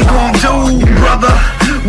you gonna do?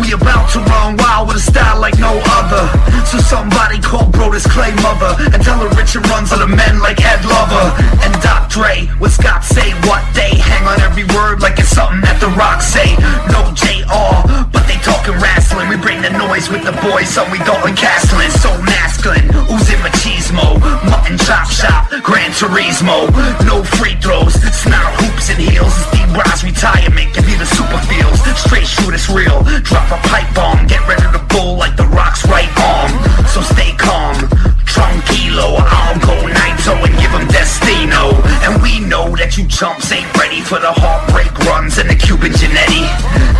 We about to run wild with a style like no other. So somebody call Brodus Clay mother and tell her Richard runs of the men like Ed Lover and Doc Dre. What Scott say, what they hang on every word like it's something that the Rock say. No J.R., but they talking wrestling. We bring the noise with the boys, so we Dalton Castlin. So masculine, oozing machismo. Mutton chop shop, Gran Turismo. No free throws, snot hoops and heels. It's D-Bros retirement, give you the super feels. Straight shoot, it's real. Drop a pipe bomb, get ready to bull like the rock's right arm. So stay calm, tranquilo. I'll go Naito and give him Destino. And we know that you chumps ain't ready for the heartbreak runs and the Cuban Genetti.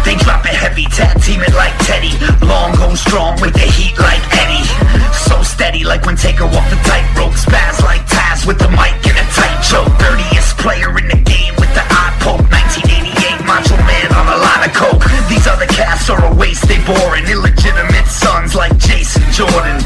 They drop it heavy, tag team it like Teddy. Long go strong with the heat like Eddie. So steady like when Taker walked the tightrope. Spaz like Taz with the mic and a tight choke. Dirtiest player in the game Cats are a waste, they boring. Illegitimate sons like Jason Jordan.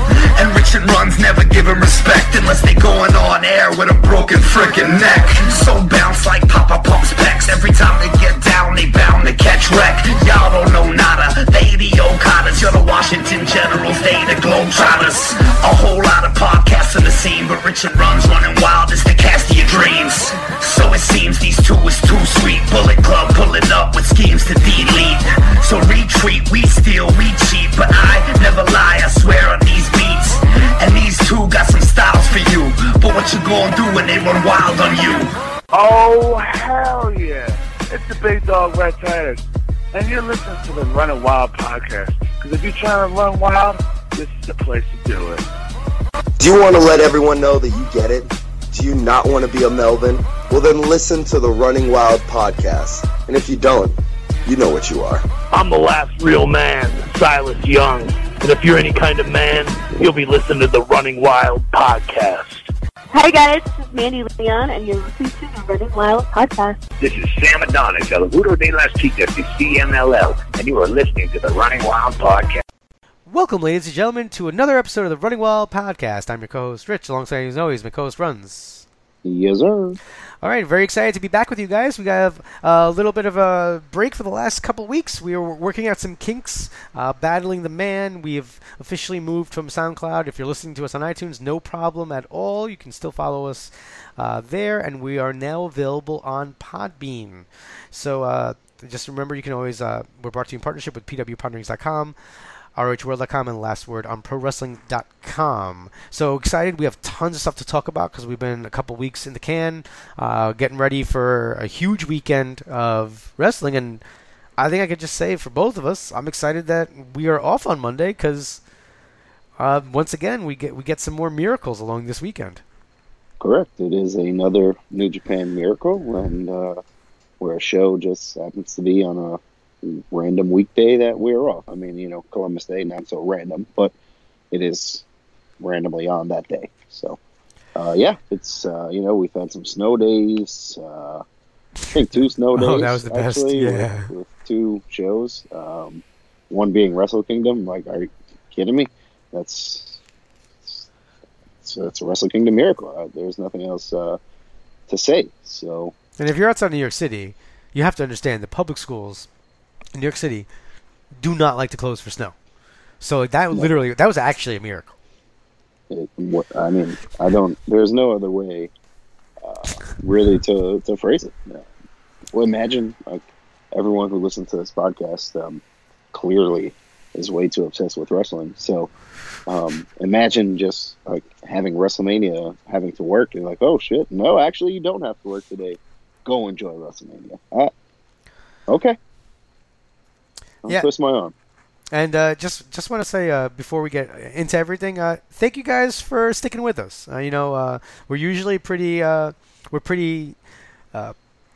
Runs never give him respect unless they going on air with a broken frickin' neck. So bounce like Papa Pump's pecs. Every time they get down, they bound to catch wreck. Y'all don't know nada. They the Okadas, you're the Washington Generals, they the Globetrotters. A whole lot of podcasts in the scene, but Richard Runs running wild is the cast of your dreams. So it seems these two is too sweet. Bullet Club pulling up with schemes to delete. So retreat, we steal, we cheat, but I never lie, I swear on these beats. And these two got some styles for you. But what you gonna do when they run wild on you? Oh, hell yeah. It's the Big Dog Red Tires. And you're listening to the Running Wild podcast. Because if you're trying to run wild, this is the place to do it. Do you want to let everyone know that you get it? Do you not want to be a Melvin? Well, then listen to the Running Wild podcast. And if you don't, you know what you are. I'm the last real man, Silas Young. And if you're any kind of man, you'll be listening to the Running Wild podcast. Hi guys, this is Mandy Leon, and you're listening to the Running Wild podcast. This is Sam Adonis, El Rudo de las Chicas de CMLL, and you are listening to the Running Wild Podcast. Welcome, ladies and gentlemen, to another episode of the Running Wild podcast. I'm your co-host Rich, alongside as always my co-host Runs. Yes, sir. All right, very excited to be back with you guys. We have a little bit of a break for the last couple weeks. We were working out some kinks, uh, battling the man. We have officially moved from SoundCloud. If you're listening to us on iTunes, no problem at all. You can still follow us uh, there, and we are now available on Podbean. So uh, just remember, you can always uh, we're brought to you in partnership with pwponderings.com. ROHworld.com and last word on ProWrestling.com. So excited! We have tons of stuff to talk about because we've been a couple weeks in the can, uh, getting ready for a huge weekend of wrestling. And I think I could just say for both of us, I'm excited that we are off on Monday because uh, once again we get we get some more miracles along this weekend. Correct. It is another New Japan miracle, and uh, where a show just happens to be on a random weekday that we're off. I mean, you know, Columbus Day, not so random, but it is randomly on that day. So, uh, yeah, it's, uh, you know, we've had some snow days. Uh, I think two snow days. Oh, that was the best, actually, yeah. With, with two shows. Um, one being Wrestle Kingdom. Like, are you kidding me? That's, it's, it's a Wrestle Kingdom miracle. Uh, there's nothing else uh, to say. So, And if you're outside New York City, you have to understand the public schools in New York City do not like to close for snow. So that literally that was actually a miracle. it, what, I mean, I don't. There's no other way, uh, really, to to phrase it. Yeah. Well, imagine like everyone who listens to this podcast um, clearly is way too obsessed with wrestling. So um, imagine just like having WrestleMania, having to work, and like, oh shit, no, actually, you don't have to work today. Go enjoy WrestleMania. Uh, okay. I'll Yeah. twist my arm. And uh, just just want to say uh, before we get into everything, uh, thank you guys for sticking with us. Uh, you know, uh, we're usually pretty uh, we're pretty uh,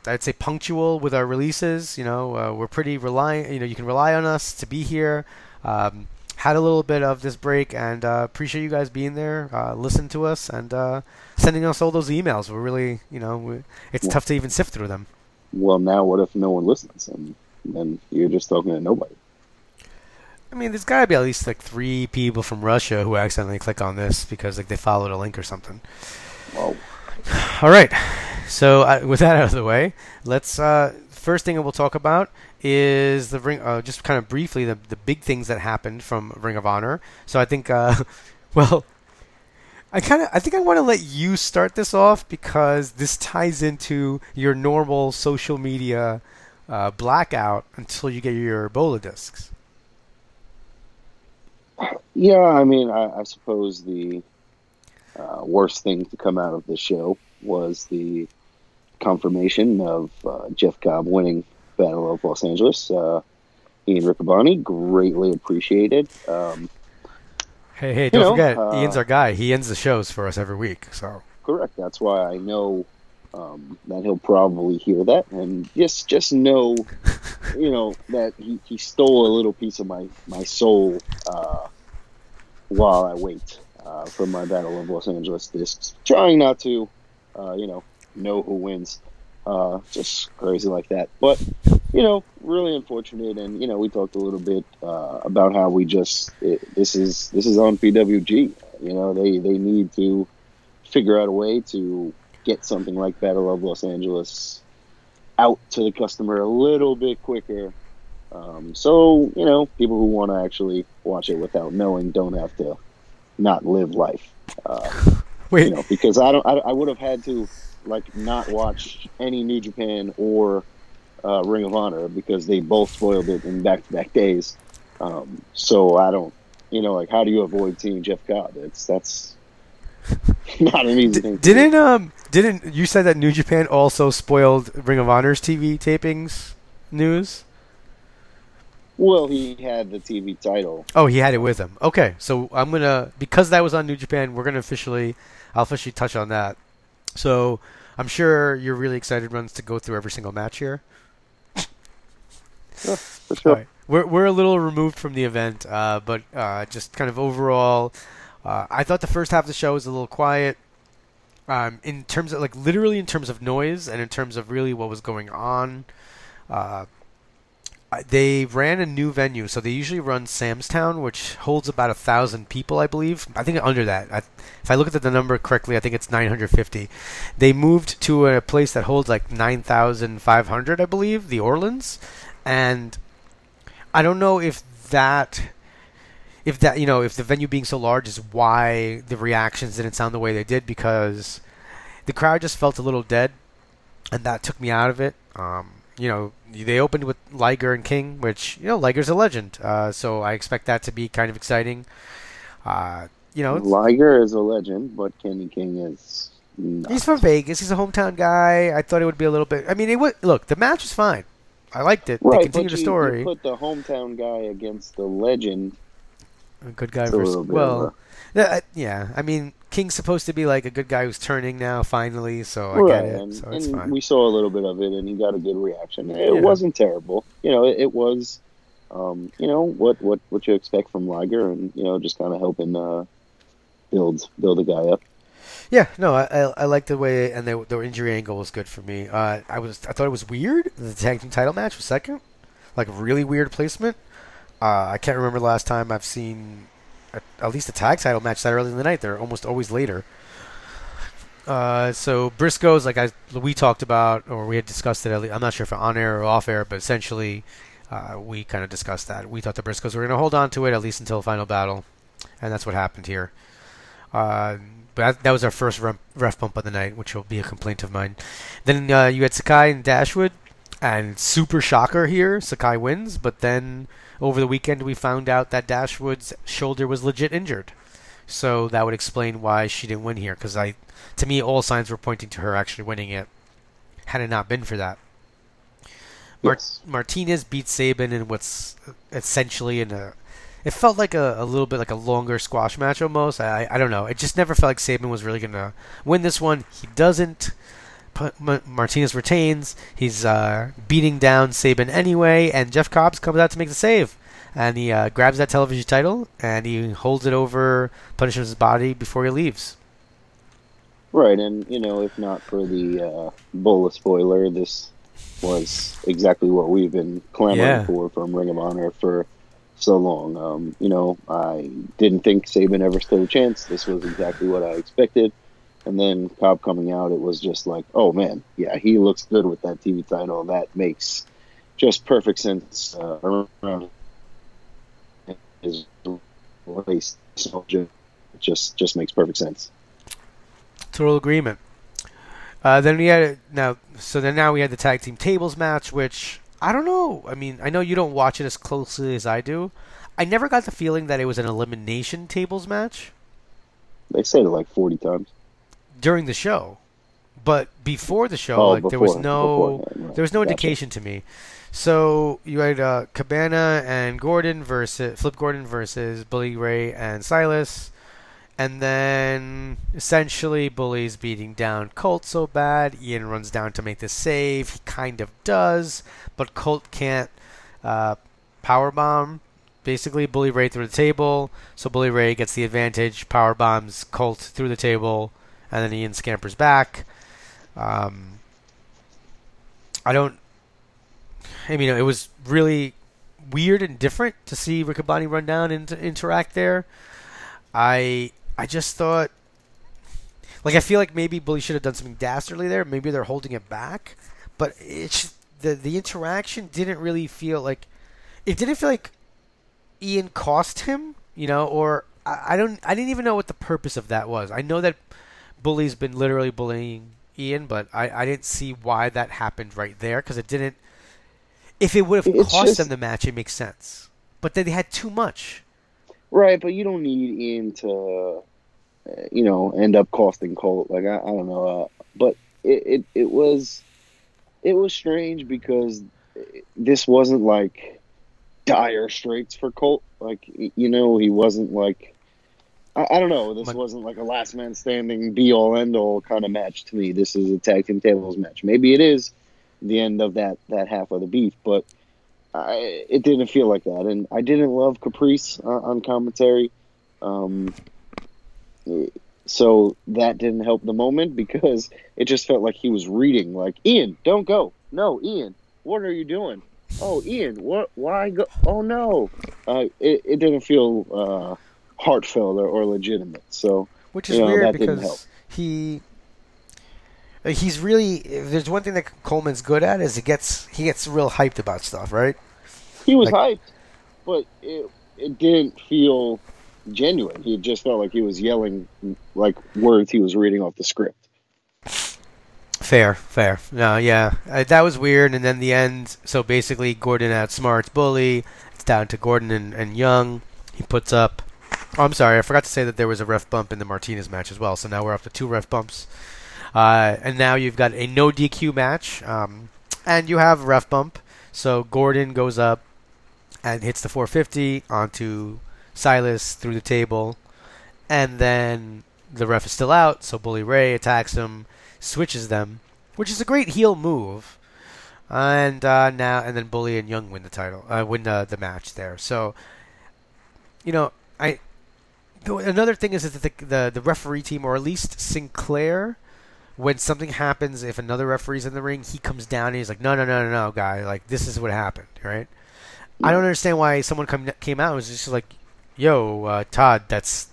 I'd say punctual with our releases. You know, uh, we're pretty reliant. You know, you can rely on us to be here. Um, had a little bit of this break, and uh, appreciate you guys being there, uh, listening to us, and uh, sending us all those emails. We're really, you know, we, it's Yeah. tough to even sift through them. Well, now what if no one listens and then you're just talking to nobody? I mean, there's got to be at least like three people from Russia who accidentally click on this because like they followed a link or something. Well, All right. So uh, with that out of the way, let's uh, first thing we'll talk about is the ring. Uh, just kind of briefly, the the big things that happened from Ring of Honor. So I think, uh, well, I kind of I think I want to let you start this off because this ties into your normal social media uh, blackout until you get your Ebola discs. Yeah, I mean, I, I suppose the uh, worst thing to come out of the show was the confirmation of uh, Jeff Cobb winning Battle of Los Angeles. Uh, Ian Riccaboni, greatly appreciated. Um, Hey, hey, don't know, forget, uh, Ian's our guy. He ends the shows for us every week. So correct. That's why I know um, that he'll probably hear that, and just just know, you know, that he, he stole a little piece of my my soul uh, while I wait uh, for my Battle of Los Angeles discs. Trying not to, uh, you know, know who wins. Uh, just crazy like that, but you know, really unfortunate. And you know, we talked a little bit uh, about how we just it, this is this is on PWG. You know, they they need to figure out a way to get something like Battle of Los Angeles out to the customer a little bit quicker. Um, so you know, people who want to actually watch it without knowing don't have to not live life. Uh, wait, you know, because I don't, I, I would have had to like not watch any New Japan or uh, Ring of Honor because they both spoiled it in back-to-back days. Um, so I don't, you know, like how do you avoid seeing Jeff Cobb? It's that's not an easy thing. to didn't um didn't you said that New Japan also spoiled Ring of Honor's TV tapings news? Well, he had the TV title. Oh, he had it with him. Okay, so I'm gonna because that was on New Japan, we're gonna officially, I'll officially touch on that. So I'm sure you're really excited, runs to go through every single match here. Yeah, for sure. Right. We're we're a little removed from the event, uh, but uh, just kind of overall, uh, I thought the first half of the show was a little quiet. Um, in terms of like literally in terms of noise and in terms of really what was going on, uh, they ran a new venue. So they usually run Sam's Town, which holds about a thousand people, I believe. I think under that. I, if I look at the number correctly, I think it's 950. They moved to a place that holds like 9,500, I believe, the Orleans, and I don't know if that if that you know if the venue being so large is why the reactions didn't sound the way they did because the crowd just felt a little dead and that took me out of it um, you know they opened with Liger and King which you know Liger's a legend uh, so I expect that to be kind of exciting uh, you know Liger is a legend, but Kenny King is not. He's from Vegas. He's a hometown guy. I thought it would be a little bit. I mean, it would look. The match was fine. I liked it. right, they continued but the story. you put the hometown guy against the legend. A good guy It's a versus well, of yeah, I- mean, King's supposed to be like a good guy who's turning now, finally. So I right, get it. and, so it's and fine. we saw a little bit of it, and he got a good reaction. It Yeah. wasn't terrible, you know. It, it was, um, you know, what what what you expect from Liger, and you know, just kind of helping uh, build build a guy up. Yeah, no, I, I, I like the way and the, the injury angle was good for me. Uh, I was I thought it was weird. The tag team title match was second, like a really weird placement. Uh, I can't remember the last time I've seen at, at least a tag title match that early in the night. They're almost always later. Uh, so Briscoes, like I we talked about, or we had discussed it. I'm not sure if on air or off air, but essentially, uh, we kind of discussed that. We thought the Briscoes were going to hold on to it at least until the final battle, and that's what happened here. Uh, but that, was our first ref, ref bump of the night, which will be a complaint of mine. Then uh, you had Sakai and Dashwood, and super shocker here, Sakai wins. But then over the weekend, we found out that Dashwood's shoulder was legit injured, so that would explain why she didn't win here. Because I, to me, all signs were pointing to her actually winning it. Had it not been for that, Mar- Yes. Martinez beat Saban in what's essentially in a. It felt like a, a little bit like a longer squash match almost. I I don't know. It just never felt like Saban was really gonna win this one. He doesn't. Martinez retains. He's uh, beating down Saban anyway, and Jeff Cobbs comes out to make the save, and he uh, grabs that television title and he holds it over Punisher's body before he leaves. Right, and you know, if not for the uh, Bola spoiler, this was exactly what we've been clamoring Yeah. for from Ring of Honor for so long. Um, you know, I didn't think Saban ever stood a chance. This was exactly what I expected. And then Cobb coming out, it was just like, oh man, yeah, he looks good with that TV title. That makes just perfect sense uh, around his waist. So ju- just just makes perfect sense. Total agreement. Uh, then we had now, so then now we had the tag team tables match, which I don't know. I mean, I know you don't watch it as closely as I do. I never got the feeling that it was an elimination tables match They said it like forty times. During the show, but before the show, Oh, like there was no right. there was no Gotcha. indication to me. So you had uh, Cabana and Gordon versus Flip Gordon versus Bully Ray and Silas, and then essentially Bully's beating down Colt so bad. Ian runs down to make the save. He kind of does, but Colt can't uh, power bomb. Basically, Bully Ray through the table, so Bully Ray gets the advantage. Power bombs Colt through the table, and then Ian scampers back. Um, I don't. I mean, it was really weird and different to see Riccaboni run down and interact there. I I just thought, like, I feel like maybe Bully should have done something dastardly there. Maybe they're holding it back, but it's the the interaction didn't really feel like it didn't feel like Ian cost him, you know, or I, I don't I didn't even know what the purpose of that was. I know that Bully's been literally bullying Ian, but I, I didn't see why that happened right there because it didn't. If it would have It's cost just- them the match, it makes sense. But then they had too much. Right, but you don't need Ian to, uh, you know, end up costing Colt. Like I, I don't know, uh, but it, it it was it was strange because this wasn't like dire straits for Colt. Like you know, he wasn't like I, I don't know. This But- wasn't like a last man standing, be all end all kind of match to me. This is a tag team tables match. Maybe it is the end of that that half of the beef, but I, it didn't feel like that, and I didn't love Caprice uh, on commentary. Um, so that didn't help the moment because it just felt like he was reading, like Ian, don't go. No, Ian, what are you doing? Oh, Ian, what? Why go? Oh no, uh, it it didn't feel uh, heartfelt or, or legitimate. So Which is weird that didn't help. because he he's really there's one thing that Coleman's good at is he gets he gets real hyped about stuff, right? he was Like- hyped, but it it didn't feel genuine. He just felt like he was yelling like words he was reading off the script. Fair, fair. No, yeah, uh, that was weird. And then the end. So basically, Gordon outsmarts Bully. It's down to Gordon and, and Young. He puts up. Oh, I'm sorry, I forgot to say that there was a ref bump in the Martinez match as well. So now we're up to two ref bumps. Uh, and now you've got a no DQ match, um, and you have ref bump. So Gordon goes up and hits the 450 onto Silas through the table, and then the ref is still out. So Bully Ray attacks him, switches them, which is a great heel move. And uh, now, and then Bully and Young win the title, uh, win the the match there. So, you know, I another thing is that the, the the referee team, or at least Sinclair, when something happens, if another referee's in the ring, he comes down and he's like, "No, no, no, no, no, guy, like this is what happened, right?" I don't understand why someone come, came out and was just like, "Yo, uh, Todd, that's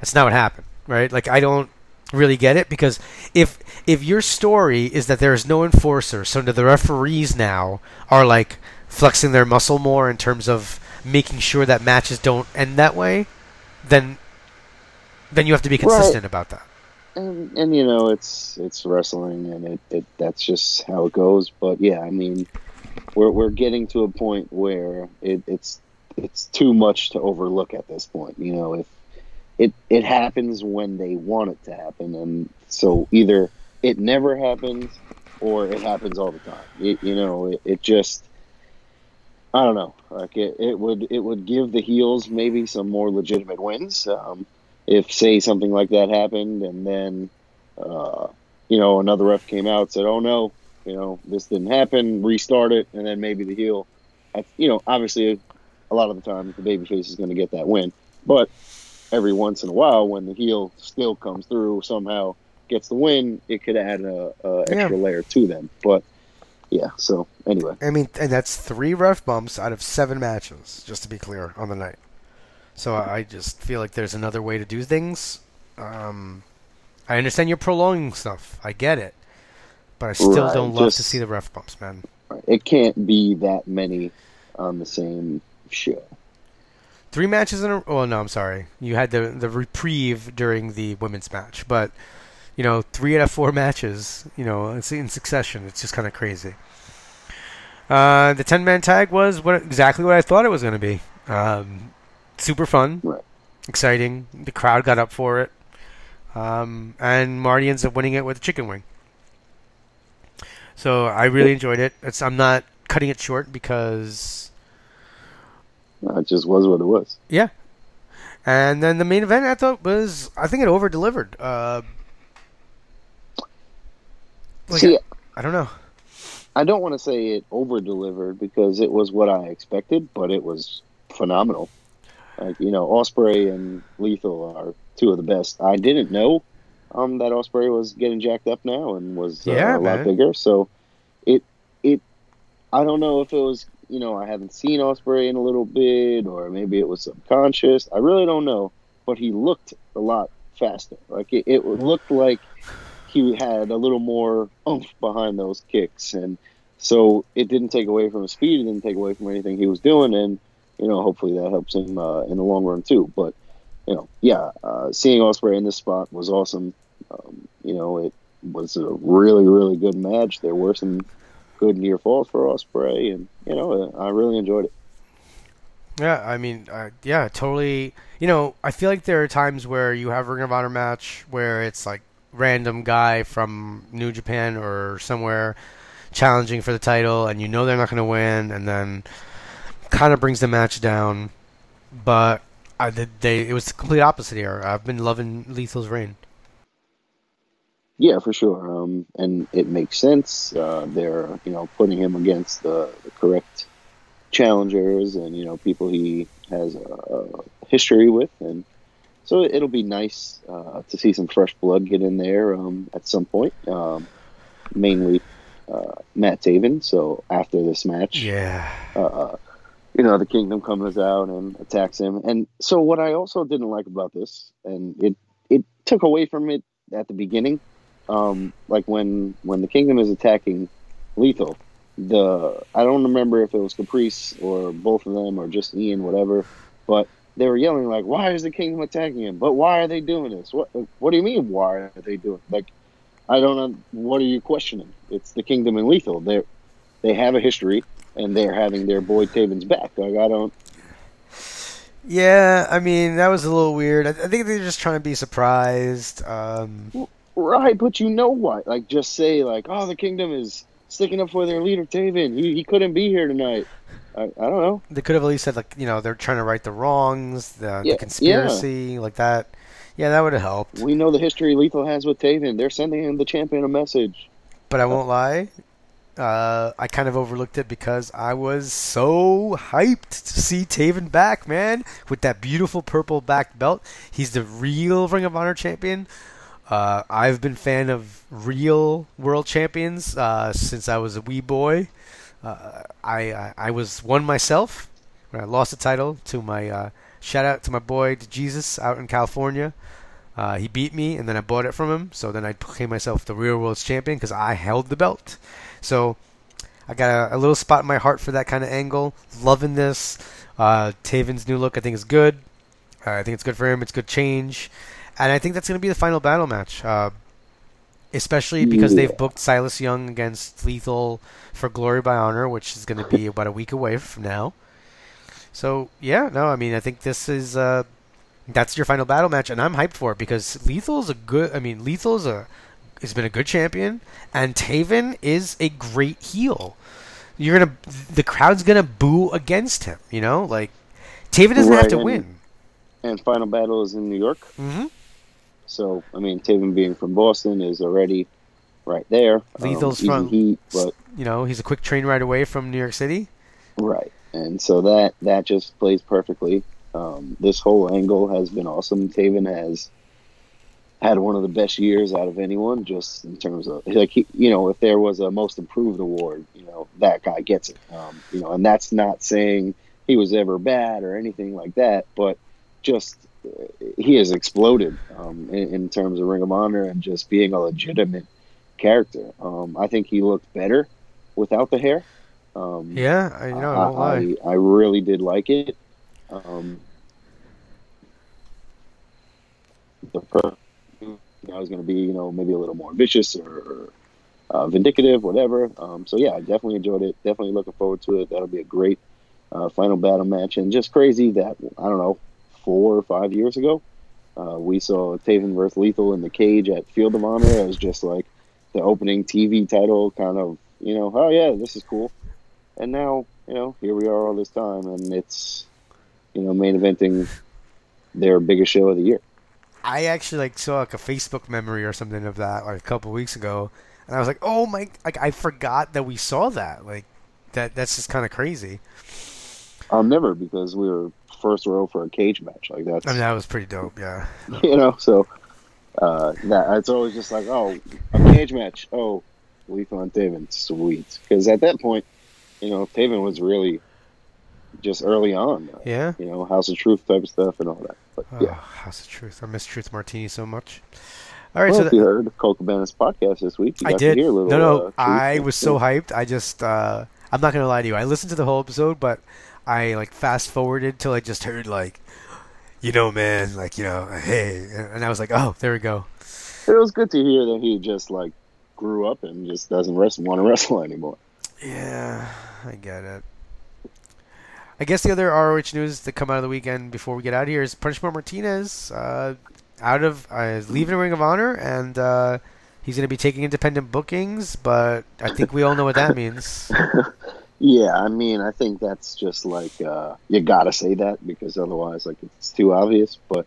that's not what happened," right? Like I don't really get it because if if your story is that there is no enforcer, so the referees now are like flexing their muscle more in terms of making sure that matches don't end that way, then then you have to be consistent about that. and and you know it's it's wrestling and it, it that's just how it goes but yeah i mean we're we're getting to a point where it, it's it's too much to overlook at this point you know if it it happens when they want it to happen and so either it never happens or it happens all the time it, you know it, it just I don't know. Like it, it would it would give the heels maybe some more legitimate wins. Um, if say something like that happened and then uh, you know another ref came out said oh no you know this didn't happen restart it and then maybe the heel you know obviously a lot of the time the babyface is going to get that win. But every once in a while when the heel still comes through somehow gets the win it could add a, a extra layer to them. But yeah so anyway. I mean, and that's three ref bumps out of seven matches, just to be clear, on the night. So I just feel like there's another way to do things. Um, I understand you're prolonging stuff. I get it, but I still Right, don't love to see the ref bumps, man. It can't be that many on the same show. Three matches in a. Oh no, I'm sorry. You had the the reprieve during the women's match, but you know, three out of four matches, you know, it's in succession. It's just kind of crazy. Uh, the ten man tag was what exactly what I thought it was going to be. Um, super fun, Right. exciting. The crowd got up for it, um, and Marty ends up winning it with a chicken wing. So I really enjoyed it. It's, I'm not cutting it short because Uh, It just was what it was. yeah. And then the main event I thought was I think it over delivered. Uh, like, See, I don't know. I don't want to say it over delivered because it was what I expected, but it was phenomenal. Like you know, Ospreay and Lethal are two of the best. I didn't know um, that Ospreay was getting jacked up now and was uh, Yeah, a man. lot bigger. So it it I don't know if it was you know I haven't seen Ospreay in a little bit or maybe it was subconscious. I really don't know, but he looked a lot faster. Like it, it looked like he had a little more oomph behind those kicks, and so it didn't take away from his speed. It didn't take away from anything he was doing, and you know, hopefully that helps him uh, in the long run too. But you know, yeah, uh, seeing Ospreay in this spot was awesome. Um, you know, it was a really, really good match. There were some good near falls for Ospreay, and you know, I really enjoyed it. Yeah, I mean, uh, yeah, totally. You know, I feel like there are times where you have a Ring of Honor match where it's like random guy from New Japan or somewhere challenging for the title, and you know they're not going to win, and then kind of brings the match down. But I, they, they, it was the complete opposite here. I've been loving Lethal's reign. Yeah, for sure. Um, and it makes sense. Uh, they're you know putting him against the, the correct challengers and you know people he has a, a history with, and so it'll be nice uh, to see some fresh blood get in there um, at some point. Um, mainly uh, Matt Taven. So after this match, Yeah. uh, you know, the kingdom comes out and attacks him. And so what I also didn't like about this, and it it took away from it at the beginning, um, like when when the kingdom is attacking Lethal, the I don't remember if it was Caprice or both of them or just Ian, whatever, but they were yelling like, "Why is the kingdom attacking him? But why are they doing this? What What do you mean? Why are they doing like?" I don't know. What are you questioning? It's the kingdom and Lethal. They they have a history, and they're having their boy Taven's back. Like I don't. Yeah, I mean, that was a little weird. I, I think they're just trying to be surprised. Um, Right, but you know what? Like, just say like, "Oh, the kingdom is sticking up for their leader Taven. He he couldn't be here tonight." I, I don't know. They could have at least said like you know they're trying to right the wrongs, the, Yeah, the conspiracy, like that. Yeah, that would have helped. We know the history Lethal has with Taven. They're sending him the champion a message. But I won't lie, uh, I kind of overlooked it because I was so hyped to see Taven back, man, with that beautiful purple back belt. He's the real Ring of Honor champion. Uh, I've been fan of real world champions uh, since I was a wee boy. Uh, I, I I was one myself when I lost the title to my uh, shout out to my boy to Jesus out in California. Uh, he beat me, and then I bought it from him. So then I proclaimed myself the real world's champion because I held the belt. So I got a, a little spot in my heart for that kind of angle. Loving this. Uh, Taven's new look, I think, is good. Uh, I think it's good for him. It's good change, and I think that's going to be the final battle match. Uh, especially because they've booked Silas Young against Lethal for Glory by Honor, which is going to be about a week away from now. So yeah, no, I mean, I think this is uh, that's your final battle match, and I'm hyped for it because Lethal's a good. I mean, Lethal's a has been a good champion, and Taven is a great heel. You're gonna the crowd's gonna boo against him. You know, like Taven doesn't have to and- win. And final battle is in New York. hmm So I mean, Taven being from Boston is already right there. Um, Lethal's easy from- heat, but You know, he's a quick train ride away from New York City. Right, and so that that just plays perfectly. Um, this whole angle has been awesome. Taven has had one of the best years out of anyone, just in terms of like he, you know, if there was a most improved award, you know, that guy gets it. Um, you know, and that's not saying he was ever bad or anything like that, but just uh, he has exploded um, in, in terms of Ring of Honor and just being a legitimate character. Um, I think he looked better without the hair. Um, Yeah, I know. I. I, I, really did like it. Um, the per- I was going to be, you know, maybe a little more vicious or uh, vindicative, whatever. Um, so yeah, I definitely enjoyed it. Definitely looking forward to it. That'll be a great uh, final battle match, and just crazy that I don't know, four or five years ago, uh, we saw Taven versus Lethal in the cage at Field of Honor as just like the opening TV title, kind of, you know, oh yeah, this is cool. And now, you know, here we are all this time, and it's, you know, main eventing their biggest show of the year. I actually like saw like a Facebook memory or something of that like a couple weeks ago, and I was like, oh my, like I forgot that we saw that. Like that that's just kind of crazy. I'll never because we were first row for a cage match. Like that. I mean, that was pretty dope. Yeah. you know, so uh, that it's always just like, oh, a cage match. Oh, Lethal and Taven, sweet. Because at that point, you know, Taven was really just early on. uh, Yeah. You know, House of Truth type stuff and all that. But Oh, yeah. House of Truth. I miss Truth Martini so much. All right, well, so that, you heard Colt Cabana's podcast this week, you I did. hear a little. no, no, uh, I was so hyped. I just, uh, I'm not gonna lie to you. I listened to the whole episode, but I like fast forwarded till I just heard like, you know, man, like you know, hey, and I was like, oh, there we go. It was good to hear that he just like grew up and just doesn't wrestle, want to wrestle anymore. Yeah, I get it. I guess the other ROH news that come out of the weekend before we get out of here is Punishment Martinez uh, out of uh, leaving Ring of Honor and uh, he's going to be taking independent bookings, but I think we all know what that means. Yeah, I mean, I think that's just like uh, you gotta say that because otherwise, like it's too obvious. But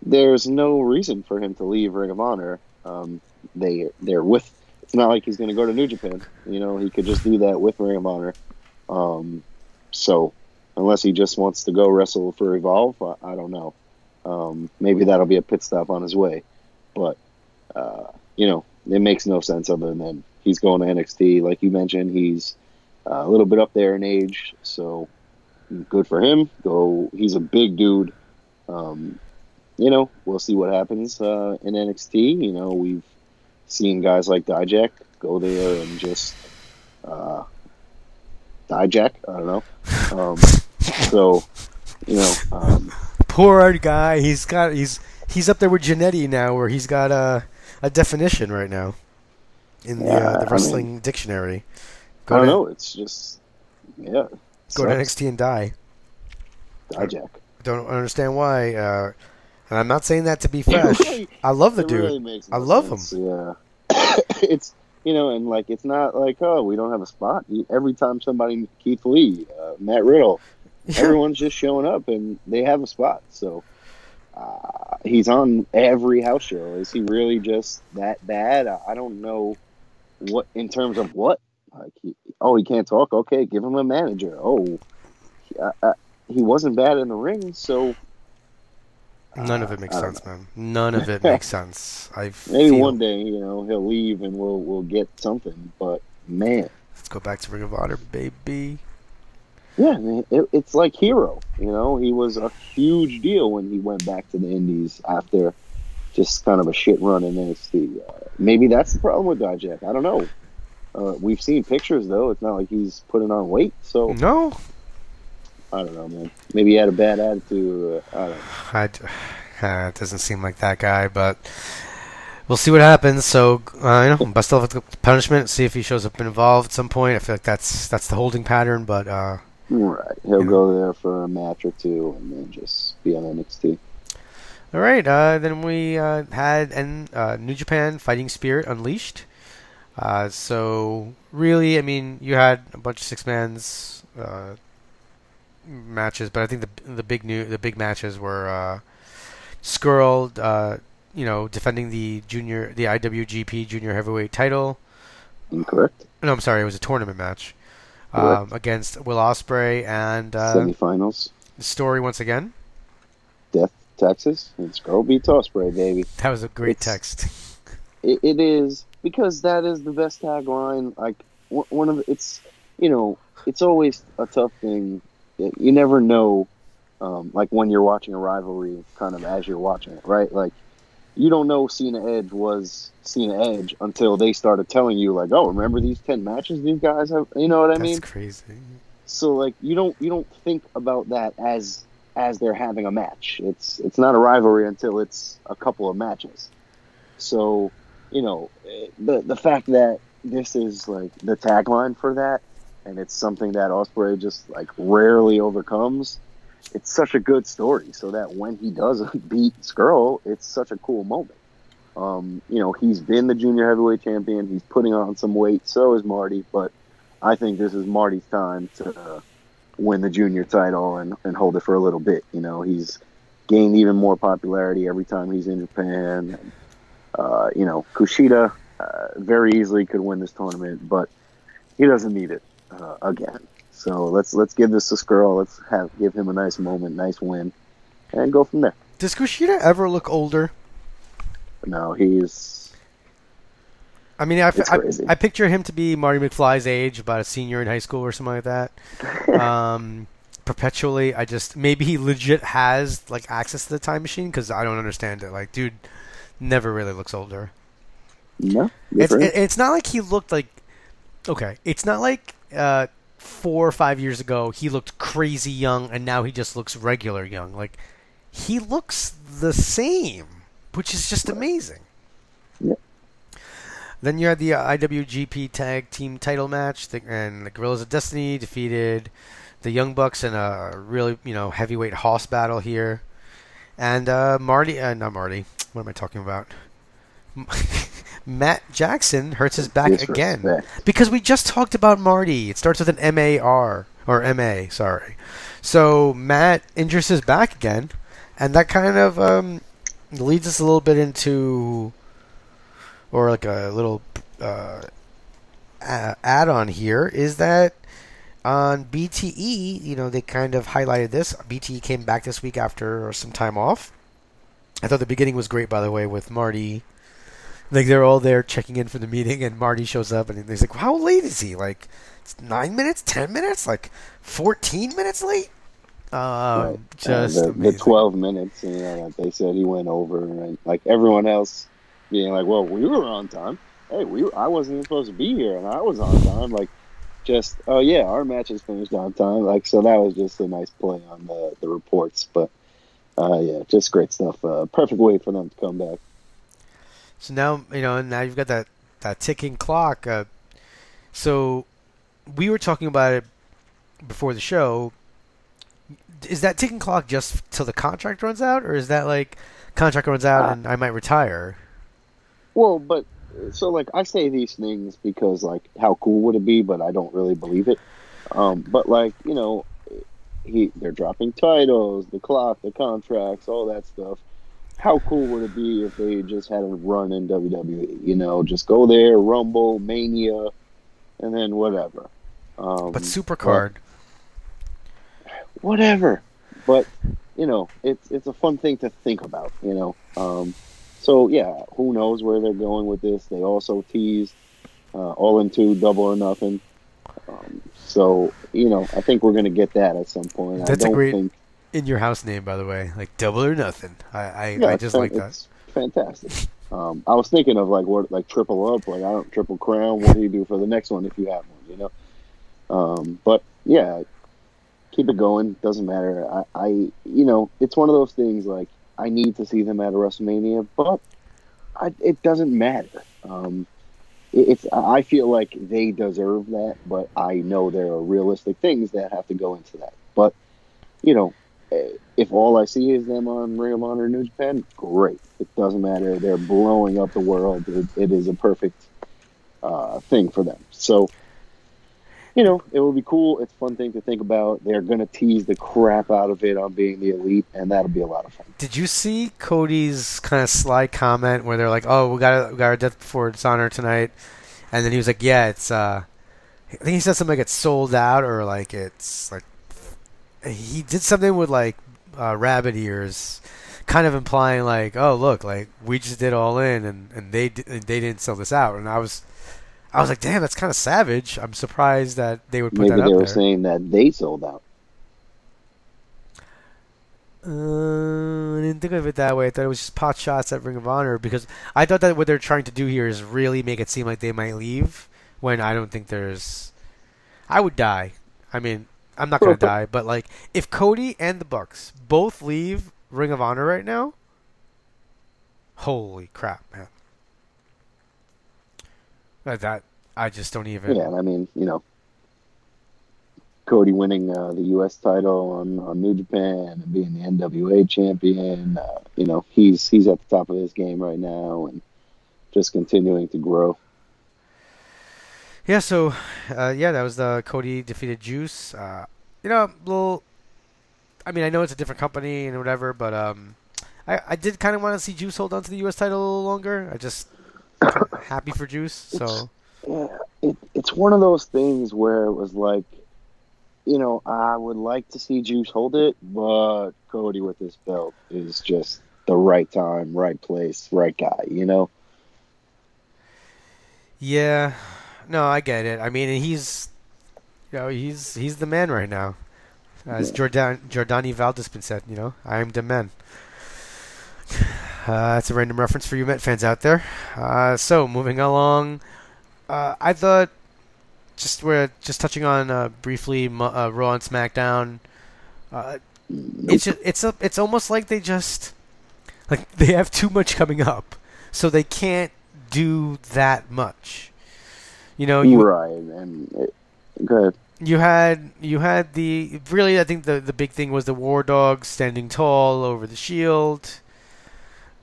there's no reason for him to leave Ring of Honor. Um, they they're with. It's not like he's going to go to New Japan. You know, he could just do that with Ring of Honor. Um, so unless he just wants to go wrestle for Evolve, I, I don't know. Um, maybe that'll be a pit stop on his way. But uh, you know, it makes no sense other than he's going to NXT. Like you mentioned, he's uh, a little bit up there in age, so good for him. Go, he's a big dude. Um, you know, we'll see what happens uh, in NXT. You know, we've seen guys like Dijak go there and just uh, Dijak. I don't know. Um, so, you know, um, Poor old guy. He's got he's he's up there with Jannetty now, where he's got a a definition right now in the, Yeah, uh, I the mean- wrestling dictionary. I don't to, know. It's just yeah. Go to sucks. NXT and die. Die Dijak. Don't understand why. Uh, and I'm not saying that to be fresh. really- I love the dude. really I love sense, Yeah, it's you know, and like it's not like oh we don't have a spot. Every time somebody Keith Lee, uh, Matt Riddle, everyone's just showing up and they have a spot. So uh, he's on every house show. Is he really just that bad? I, I don't know what in terms of what. Like he, oh, he can't talk. Okay, give him a manager. Oh, uh, uh, he wasn't bad in the ring, so None of it makes sense, man. None of it makes sense. I Maybe feel- one day, you know, he'll leave and we'll we'll get something. But man, Let's go back to Ring of Honor, baby. yeah, man, it, it's like Hero. You know, he was a huge deal when he went back to the Indies after just kind of a shit run in NXT. Uh, maybe that's the problem with Dijak. I don't know. Uh, we've seen pictures though. It's not like he's putting on weight. So No, I don't know, man. Maybe he had a bad attitude. Uh, I don't know. I uh, it doesn't seem like that guy, but we'll see what happens. So, uh, you know, best of luck with the punishment. See if he shows up involved at some point. I feel like that's that's the holding pattern, but uh, Right, he'll go there for a match or two and then just be on NXT. all right. Uh, then we uh, had and uh, New Japan Fighting Spirit Unleashed. Uh, so really, I mean, you had a bunch of six mans uh, matches, but I think the the big new the big matches were uh, Scurll, uh, you know, defending the junior the IWGP Junior Heavyweight title. Incorrect. No, I'm sorry, it was a tournament match um, against Will Ospreay and uh, Semifinals. the story once again. Death, Texas. It's Girl Beats Ospreay, baby. That was a great It's- text. It, it is because that is the best tagline. Like one one of the, it's you know it's always a tough thing. You never know Um, like when you're watching a rivalry, kind of as you're watching it, right? Like you don't know Cena Edge was Cena Edge until they started telling you, like, oh, remember these ten matches these guys have? You know what I That's mean? That's crazy. So like you don't you don't think about that as as they're having a match. It's it's not a rivalry until it's a couple of matches. So you know eh, the the fact that this is like the tagline for that, and it's something that Ospreay just like rarely overcomes. It's such a good story, so that when he does beat Scurll, it's such a cool moment. Um, you know, he's been the junior heavyweight champion. He's putting on some weight. So is Marty, but I think this is Marty's time to uh, win the junior title and, and hold it for a little bit. You know, he's gained even more popularity every time he's in Japan. Uh, you know, Kushida uh, very easily could win this tournament, but he doesn't need it uh, again. So let's let's give this to Scurll. Let's have give him a nice moment, nice win, and go from there. Does Kushida ever look older? No, he's I mean, I, I. I picture him to be Marty McFly's age, about a senior in high school or something like that. um, perpetually, I just maybe he legit has like access to the time machine because I don't understand it. Like, dude, never really looks older. no. It's it, it's not like he looked like okay. It's not like uh, four or five years ago he looked crazy young and now he just looks regular young. Like he looks the same, which is just amazing. Yep. Then you had the uh, IWGP Tag Team Title match, the, and the Guerrillas of Destiny defeated the Young Bucks in a really you know heavyweight hoss battle here, and uh, Marty, uh, not Marty. What am I talking about? Matt Jackson hurts his back again because we just talked about Marty. It starts with an M A R or M A. Sorry. So Matt injures his back again, and that kind of um, leads us a little bit into, or like a little uh, add-on here is that on BTE, you know, they kind of highlighted this. BTE came back this week after some time off. I thought the beginning was great, by the way, with Marty. Like they're all there checking in for the meeting, and Marty shows up, and he's like, "How late is he? Like, it's nine minutes, ten minutes, like fourteen minutes late." Um, Right. just uh, the, the 12 minutes you know, that they said he went over and like everyone else being like well we were on time. Hey we i wasn't even supposed to be here and i was on time. Like just oh yeah our match is finished on time. Like so that was just a nice play on the the reports but uh yeah just great stuff. Uh perfect way for them to come back So now you know. Now you've got that that ticking clock. Uh, so we were talking about it before the show. Is that ticking clock just till the contract runs out, or is that like contract runs out Uh, and I might retire? Well, but so like I say these things because like how cool would it be? But I don't really believe it. Um, but like you know, he they're dropping titles, the clock, the contracts, all that stuff. How cool would it be if they just had a run in WWE? You know, just go there, Rumble, Mania, and then whatever. Um, But Supercard. whatever. But you know, it's it's a fun thing to think about. You know, um, so yeah, who knows where they're going with this? They also teased uh, all into double or nothing. Um, so you know, I think we're going to get that at some point. That's I don't great- think. In your house name, by the way, like double or nothing. I I, Yeah, I just fan- like that. Fantastic. Um, I was thinking of like what like triple up, like I don't triple crown. What do you do for the next one if you have one? You know. Um, but yeah, keep it going. Doesn't matter. I, I, you know, it's one of those things. Like I need to see them at a WrestleMania, but I, it doesn't matter. Um, it, it's. I feel like they deserve that, but I know there are realistic things that have to go into that. But you know, if all I see is them on Ring of Honor New Japan, great. It doesn't matter. They're blowing up the world. It, it is a perfect uh, thing for them. So, you know, it will be cool. It's a fun thing to think about. They're going to tease the crap out of it on being the elite, and that'll be a lot of fun. Did you see Cody's kind of sly comment where they're like, "Oh, we got we got our Death Before Dishonor tonight," and then he was like, "Yeah, it's uh, I think he said something like it's sold out or like it's like he did something with like uh, rabbit ears, kind of implying like, "Oh, look, like we just did all in and and they di- they didn't sell this out," and I was. I was like, "Damn, that's kind of savage." I'm surprised that they would put Maybe that they up were there. saying that they sold out. Uh, I didn't think of it that way. I thought it was just pot shots at Ring of Honor because I thought that what they're trying to do here is really make it seem like they might leave when I don't think there's. I would die. I mean, I'm not gonna die, but like if Cody and the Bucks both leave Ring of Honor right now, holy crap, man! That, that I just don't even. Yeah, I mean, you know, Cody winning uh, the U.S. title on, on New Japan and being the NWA champion. Uh, you know, he's he's at the top of his game right now and just continuing to grow. Yeah, so uh, yeah, that was the Cody defeated Juice. Uh, you know, little. I mean, I know it's a different company and whatever, but um, I I did kind of want to see Juice hold on to the U.S. title a little longer. I just happy for Juice. So yeah, it, it's one of those things where it was like, you know, I would like to see Juice hold it, but Cody with his belt is just the right time, right place, right guy. You know. Yeah, no, I get it. I mean, he's, you know, he's he's the man right now. As. Jordan Jordany Valdespin said, you know, I am the man. Uh, that's a random reference for you Met fans out there. Uh, so moving along, uh, I thought just we're just touching on uh, briefly uh, Raw and SmackDown. Uh, it's just, it's a, it's almost like they just like they have too much coming up, so they can't do that much. You know, you right, and it, go ahead. you had you had the really I think the the big thing was the War dog standing tall over the Shield.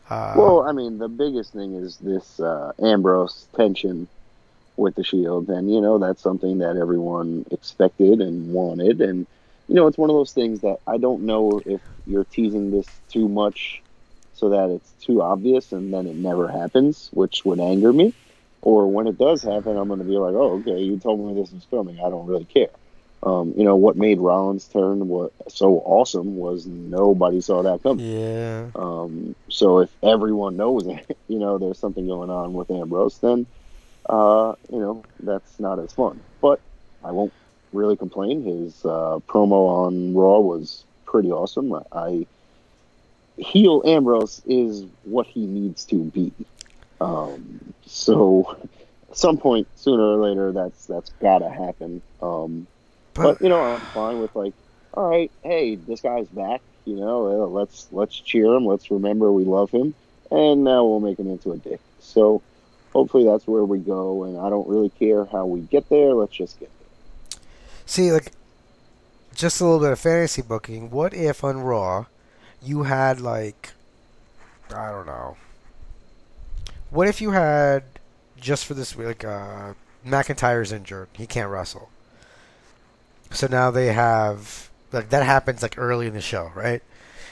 Uh, Well, I mean, the biggest thing is this uh, Ambrose tension with the Shield, and you know that's something that everyone expected and wanted, and you know it's one of those things that I don't know if you're teasing this too much, so that it's too obvious, and then it never happens, which would anger me, or when it does happen, I'm going to be like, oh, okay, you told me this was coming, I don't really care. Um, you know what made Rollins' turn what so awesome was nobody saw that coming. yeah, Um, so if everyone knows you know, there's something going on with Ambrose, then, uh, you know, that's not as fun. But I won't really complain. His uh, promo on Raw was pretty awesome. I heel Ambrose is what he needs to be. Um, so at some point, sooner or later, that's that's gotta happen. Um, but you know, I'm fine with like, all right, hey, this guy's back. You know, uh, let's let's cheer him. Let's remember we love him, and now we'll make him into a dick. So hopefully that's where we go. And I don't really care how we get there. Let's just get there. See, like, just a little bit of fantasy booking. What if on Raw, you had like, I don't know. What if you had just for this week, like, uh, McIntyre's injured, he can't wrestle. So now they have like that happens like early in the show, right?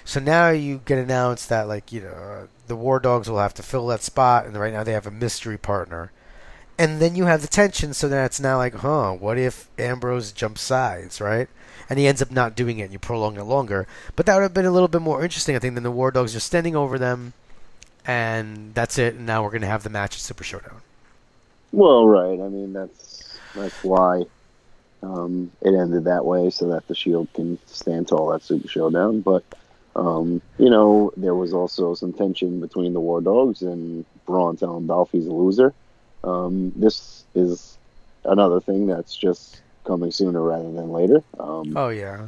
So now you get announced that like you know the War Dogs will have to fill that spot, and right now they have a mystery partner and then you have the tension so then it's now like huh what if ambrose jumps sides right and he ends up not doing it and you prolong it longer but that would have been a little bit more interesting i think than the war dogs just standing over them and that's it and now we're going to have the match at super showdown Well, right. I mean, that's that's why um, it ended that way, so that the Shield can stand tall at Super Showdown. But um, you know, there was also some tension between the War Dogs and Braun telling Dolph he's a loser. Um, this is another thing that's just coming sooner rather than later. Um, oh yeah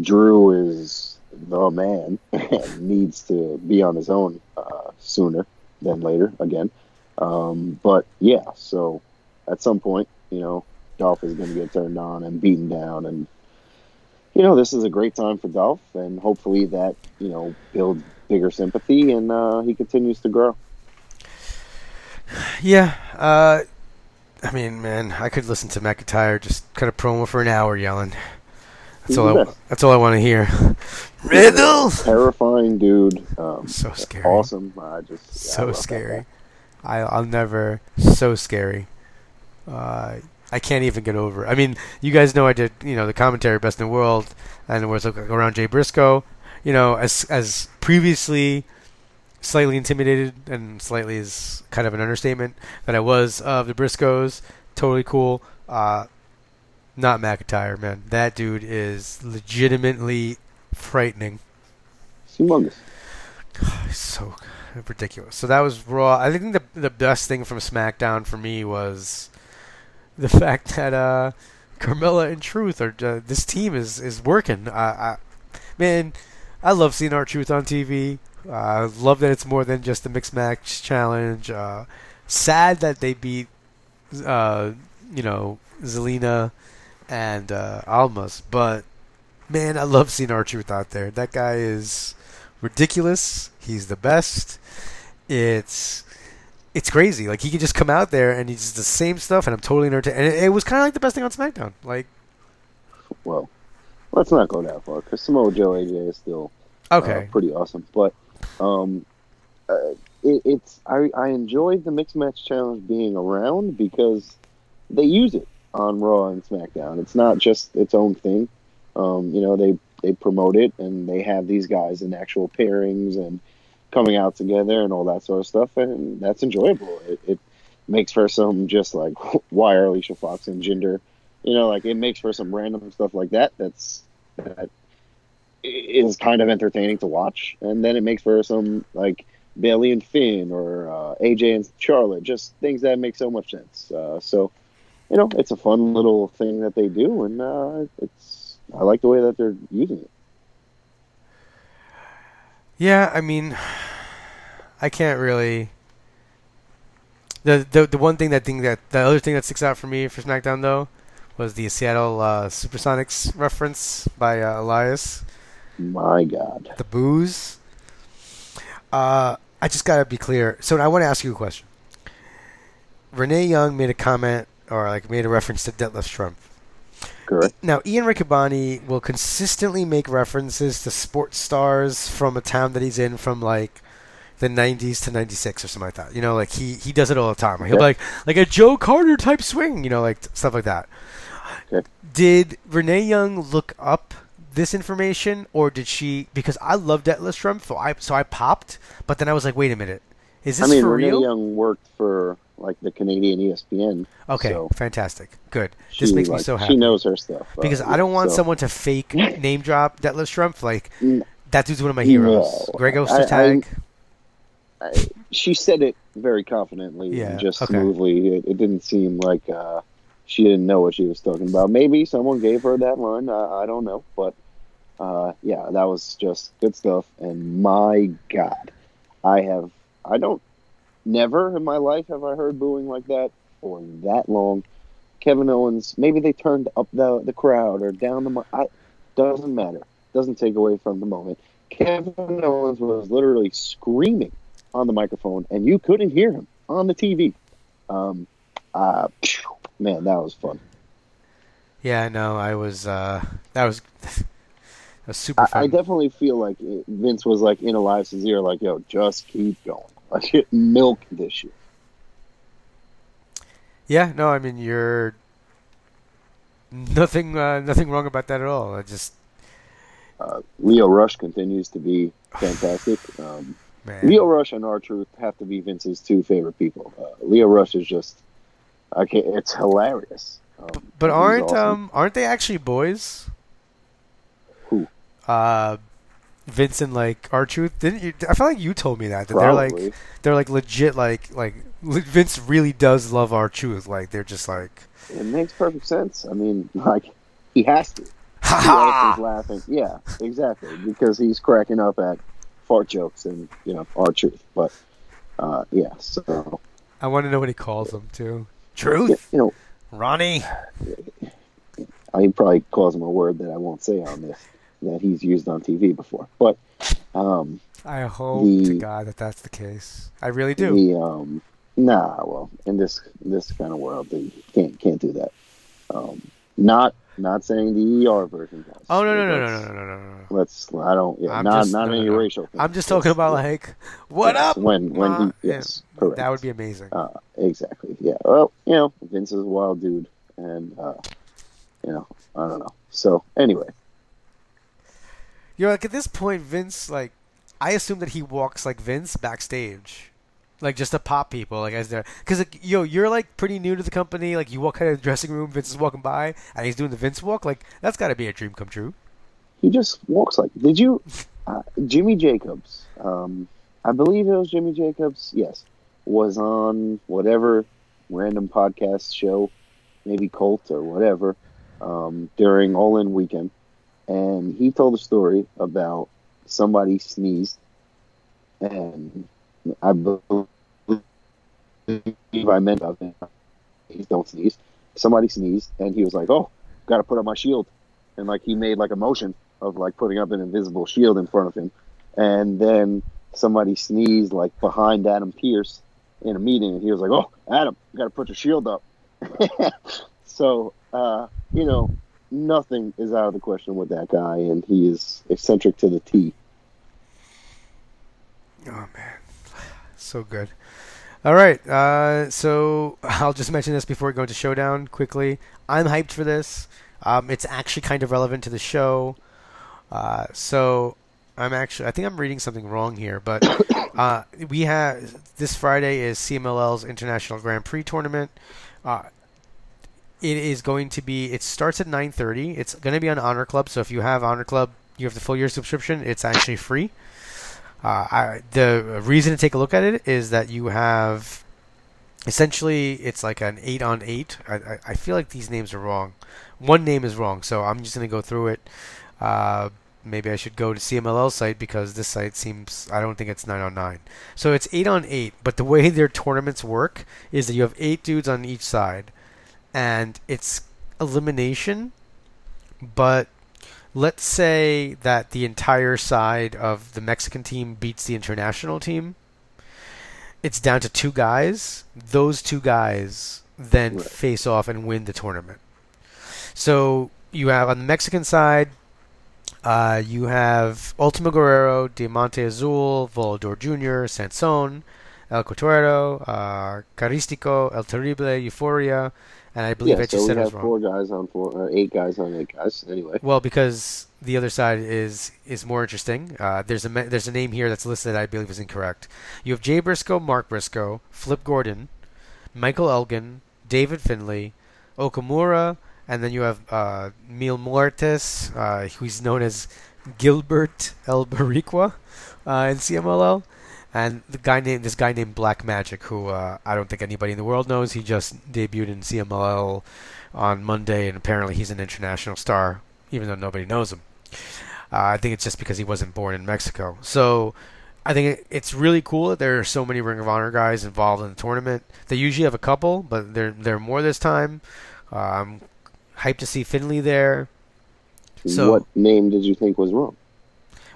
Drew is the man needs to be on his own uh, sooner than later again. Um, but yeah, so at some point, you know, Dolph is going to get turned on and beaten down, and you know, this is a great time for Dolph, and hopefully that you know builds bigger sympathy and uh, he continues to grow. yeah uh i mean man i could listen to mcintyre just cut a promo for an hour yelling that's all I, that's all i want to hear riddle Terrifying dude, um, so scary awesome. I just yeah, so that scary. I, I'll never so scary. Uh, I can't even get over. it. I mean, you guys know I did you know the commentary best in the world, and it was around Jay Briscoe. You know, as as previously slightly intimidated, and slightly is kind of an understatement that I was of the Briscoes. Totally cool. Uh, not McIntyre, man. That dude is legitimately frightening. humongous. so ridiculous. So that was Raw. I think the the best thing from SmackDown for me was the fact that uh, Carmella and Truth are uh, this team is is working. I, I, man, I love seeing R Truth on TV. Uh, I love that it's more than just a mixed match challenge. Uh, sad that they beat, uh, you know, Zelina and uh, Almas, but man, I love seeing R Truth out there. That guy is ridiculous. He's the best. It's it's crazy. Like he can just come out there and he's the same stuff, and I'm totally entertained. And it, it was kind of like the best thing on SmackDown. Like, Well, let's not go that far because Samoa Joe AJ is still uh, okay, pretty awesome. But um, uh, it, it's I, I enjoyed the mixed match challenge being around because they use it on Raw and SmackDown. It's not just its own thing. Um, you know, they they promote it and they have these guys in actual pairings and coming out together and all that sort of stuff, and that's enjoyable. It, it makes for some just like why are Alicia Fox and Jinder, you know, like it makes for some random stuff like that. That's that is kind of entertaining to watch, and then it makes for some like Bayley and Finn or uh, AJ and Charlotte, just things that make so much sense. Uh, so, you know, it's a fun little thing that they do, and uh, it's I like the way that they're using it. yeah. I mean, I can't really. The, the the one thing that thing that the other thing that sticks out for me for SmackDown though was the Seattle uh, Supersonics reference by uh, Elias. My God, the booze. Uh, I just gotta be clear. So I want to ask you a question. Renee Young made a comment or like made a reference to Detlef Schrempf. correct? Now Ian Riccaboni will consistently make references to sports stars from a town that he's in from like the 90s to 96 or something like that. You know, like he he does it all the time. He'll be like like a Joe Carter type swing, you know, like stuff like that. Did Renee Young look up this information or did she because I love Detlef Schrempf, so I so I popped, but then I was like, wait a minute. Is I this mean, for Renee real? Young worked for like the Canadian ESPN. Okay, so fantastic. Good. she, This makes me like, so happy. She knows her stuff uh, because I don't want so- someone to fake name drop Detlef Schrempf. Like that dude's one of my heroes. No. Greg I- Ostertag. I- she said it very confidently Yeah, and just okay. smoothly. It, it didn't seem like uh, she didn't know what she was talking about. Maybe someone gave her that line. I, I don't know, but uh, yeah, that was just good stuff. And my God, I have I don't never in my life have I heard booing like that for that long. Kevin Owens, maybe they turned up the the crowd or down the. I doesn't matter. Doesn't take away from the moment. Kevin Owens was literally screaming on the microphone, and you couldn't hear him on the TV. Um, uh, man, that was fun. Yeah, no, I was. Uh, that was. that was super I. I definitely feel like Vince was like in a Elias's ear, like, "Yo, just keep going. Like, milk this year. yeah, no, I mean you're. Nothing, uh, nothing wrong about that at all. I just, Uh, Lio Rush continues to be fantastic. Um. Lio Rush and R Truth have to be Vince's two favorite people. Uh, Lio Rush is just, I can't, it's hilarious. Um, but aren't awesome. um aren't they actually boys? Who? Uh, Vince and like R Truth. Didn't you? I feel like you told me that that they're like they're like legit like like Vince really does love R Truth. Like they're just like It makes perfect sense. I mean, like he has to. ha Who else ha. is laughing? Yeah, exactly. Because he's cracking up at fart jokes and you know R Truth. But uh, yeah, so I want to know what he calls them too. Truth, you know, Ronnie. I probably calls him a word that I won't say on this that he's used on TV before. But um, I hope to God that that's the case. I really do. the um, nah, well, in this this kind of world, they can't can't do that. Um, not not saying the ER version does. oh no no no no Let's- no no no no. Let's. I don't. Yeah, I'm not just- not no, no, any no. racial. Thing. I'm just talking about like what Yes, up? when when Ma? he Yeah, yes correct. That would be amazing. Uh, exactly. Yeah. Well, you know, Vince is a wild dude, and uh, you know, I don't know. So anyway, You're like at this point, Vince. Like, I assume that he walks like Vince backstage, like just to pop people, like as they're because like, yo, you're like pretty new to the company. Like you walk out of the dressing room, Vince is walking by, and he's doing the Vince walk. Like that's got to be a dream come true. he just walks like. Did you uh, Jimmy Jacobs, um, I believe it was Jimmy Jacobs. Yes, was on whatever random podcast show, maybe Colt or whatever, um, during All In Weekend, and he told a story about somebody sneezed, and I believe I meant of it. Don't sneeze. Somebody sneezed, and he was like, "Oh, got to put up my shield," and like he made like a motion of like putting up an invisible shield in front of him, and then somebody sneezed like behind Adam Pearce in a meeting, and he was like, "Oh, Adam, got to put your shield up." so, uh, you know, nothing is out of the question with that guy, and he is eccentric to the T. Oh man, so good. All right, uh, so I'll just mention this before we go into showdown quickly. I'm hyped for this. Um, it's actually kind of relevant to the show. Uh, so I'm actually, I think I'm reading something wrong here, but uh, we have this Friday is CMLL's International Grand Prix tournament. Uh, it is going to be. It starts at 9:30. It's going to be on Honor Club. So if you have Honor Club, you have the full year subscription. It's actually free. Uh, I, the reason to take a look at it is that you have essentially it's like an eight on eight. I, I, I feel like these names are wrong. One name is wrong, so I'm just going to go through it. Uh, maybe I should go to CMLL site because this site seems I don't think it's nine on nine. So it's eight on eight, but the way their tournaments work is that you have eight dudes on each side, and it's elimination. But let's say that the entire side of the Mexican team beats the international team. It's down to two guys. Those two guys then Right. face off and win the tournament. So you have on the Mexican side, uh, you have Ultimo Guerrero, Diamante Azul, Volador Jr., Sansón, El Cuatrero, uh, Caristico, El Terrible, Euforia, and I believe yeah, I so just we said it have wrong. four guys on four, uh, eight guys on eight guys. Anyway, Well, because the other side is is more interesting. Uh, there's a there's a name here that's listed that I believe is incorrect. You have Jay Briscoe, Mark Briscoe, Flip Gordon, Michael Elgin, David Finlay, Okumura, and then you have uh, Mil Muertes, uh, who's known as Gilbert El Boricua uh, in CMLL, and the guy named this guy named Black Magic, who uh, I don't think anybody in the world knows. He just debuted in CMLL on Monday, and apparently he's an international star, even though nobody knows him. Uh, I think it's just because he wasn't born in Mexico. So I think it, it's really cool that there are so many Ring of Honor guys involved in the tournament. They usually have a couple, but there there are more this time. Uh, I'm hyped to see Finlay there. So- what name did you think was wrong?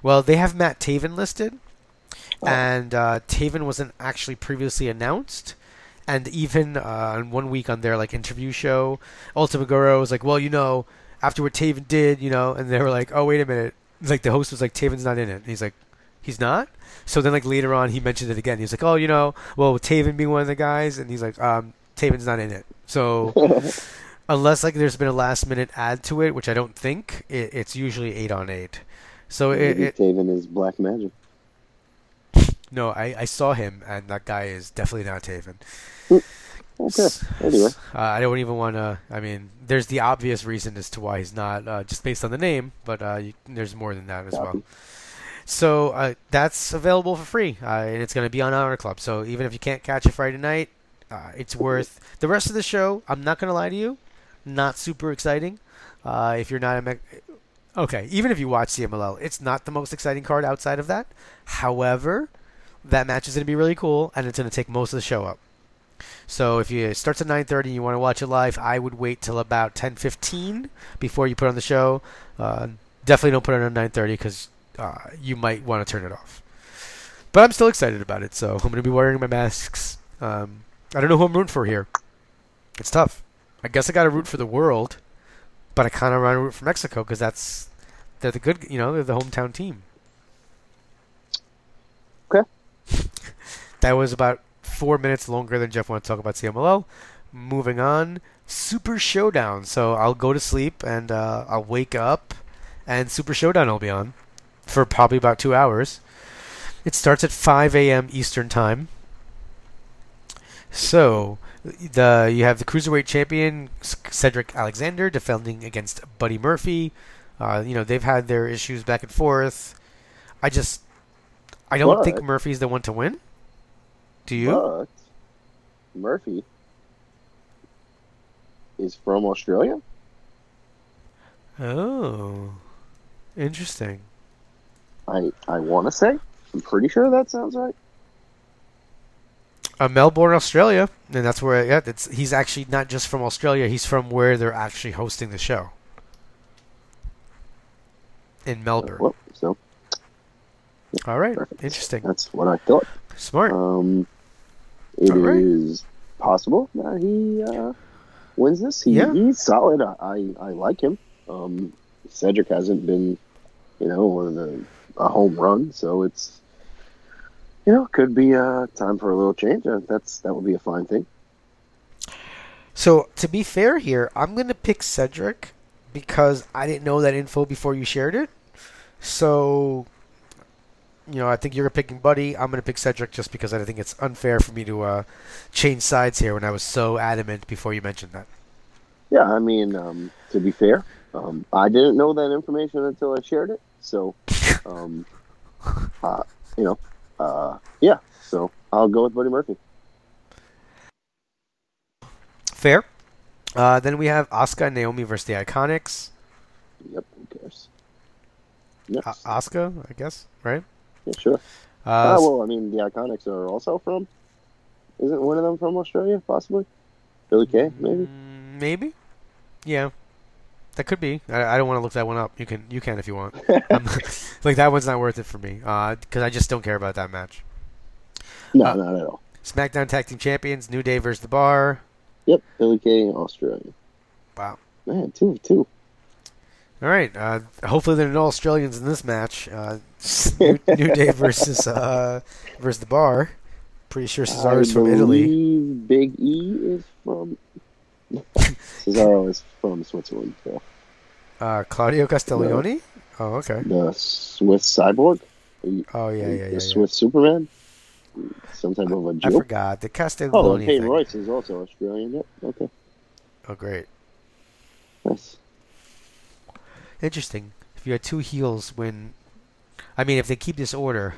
Well, they have Matt Taven listed, Oh. and uh, Taven wasn't actually previously announced. And even uh, on one week on their like interview show, Ultimo Guerrero was like, "Well, you know, after what Taven did, you know," and they were like, "Oh, wait a minute." Like the host was like, "Taven's not in it." And he's like, "He's not." So then, like later on, he mentioned it again. He was like, "Oh, you know, well, with Taven being one of the guys," and he's like, um, "Taven's not in it." So unless like there's been a last minute add to it, which I don't think, it, it's usually eight on eight. So it, Maybe it, Taven is black magic. No, I, I saw him, and that guy is definitely not Taven. Okay. Anyway, Uh, I don't even want to. I mean, there's the obvious reason as to why he's not, uh, just based on the name, but uh, you, there's more than that as well. So uh, that's available for free, uh, and it's going to be on Honor Club. So even if you can't catch it Friday night, uh, it's worth the rest of the show. I'm not going to lie to you, not super exciting. Uh, if you're not a okay, even if you watch CMLL, it's not the most exciting card outside of that. However, that match is going to be really cool, and it's going to take most of the show up. So if you it starts at 9:30 and you want to watch it live, I would wait till about 10:15 before you put on the show. Uh, definitely don't put it on 9:30 because uh, you might want to turn it off. But I'm still excited about it, so I'm going to be wearing my masks. Um, I don't know who I'm rooting for here. It's tough. I guess I got to root for the world, but I kind of want to root for Mexico because that's they're the good, you know, they're the hometown team. Okay. That was about four minutes longer than Jeff wanted to talk about CMLL. Moving on, Super Showdown. So I'll go to sleep and uh, I'll wake up, and Super Showdown will be on for probably about two hours. It starts at 5 a.m. Eastern Time. So the you have the cruiserweight champion Cedric Alexander defending against Buddy Murphy. Uh, you know they've had their issues back and forth. I just I don't think But- Murphy's the one to win. Do you? But Murphy is from Australia. Oh, interesting. I I want to say. I'm pretty sure that sounds right. Uh, Melbourne, Australia, and that's where yeah, it's he's actually not just from Australia. He's from where they're actually hosting the show in Melbourne. Well, so All right, perfect. interesting, that's what I thought. smart. Um, it right. is possible that he uh, wins this. He, Yeah. He's solid. I, I, I like him. Um, Cedric hasn't been, you know, one of the a home run, so it's you know could be uh, time for a little change. Uh, that's that would be a fine thing. So to be fair here, I'm gonna pick Cedric because I didn't know that info before you shared it. So, you know, I think you're picking Buddy. I'm gonna pick Cedric just because I think it's unfair for me to uh, change sides here when I was so adamant before you mentioned that. Yeah, I mean, um, to be fair, um, I didn't know that information until I shared it. So, um, uh, you know, uh, yeah. So I'll go with Buddy Murphy. Fair. Uh, then we have Asuka and Naomi versus the Iconics. Yep. Who cares? Uh, Asuka, I guess, right? Yeah, sure. Uh, Ah, well, I mean, the Iconics are also from. Isn't one of them from Australia, possibly? Billie Kay, maybe. mm, maybe. Yeah, that could be. I, I don't want to look that one up. You can, you can if you want. Um, like that one's not worth it for me because I just don't care about that match. No, uh, not at all. SmackDown Tag Team Champions, New Day versus The Bar. Yep, Billie Kay, Australia. Wow. Man, two of two. All right. Uh, hopefully there are no Australians in this match. Uh, New, New Day versus uh, versus The Bar. Pretty sure Cesaro's I from Italy. Big E is from. Cesaro is from Switzerland. So. Uh, Claudio Castagnoli. Oh, okay. The Swiss cyborg. Oh yeah, yeah, yeah. the yeah. Swiss Superman. Some type of a joke. I forgot the Oh, Castagnoli Peyton thing. Royce is also Australian. Yep. Okay. Oh, great. Nice. Interesting. If you had two heels when, I mean, if they keep this order,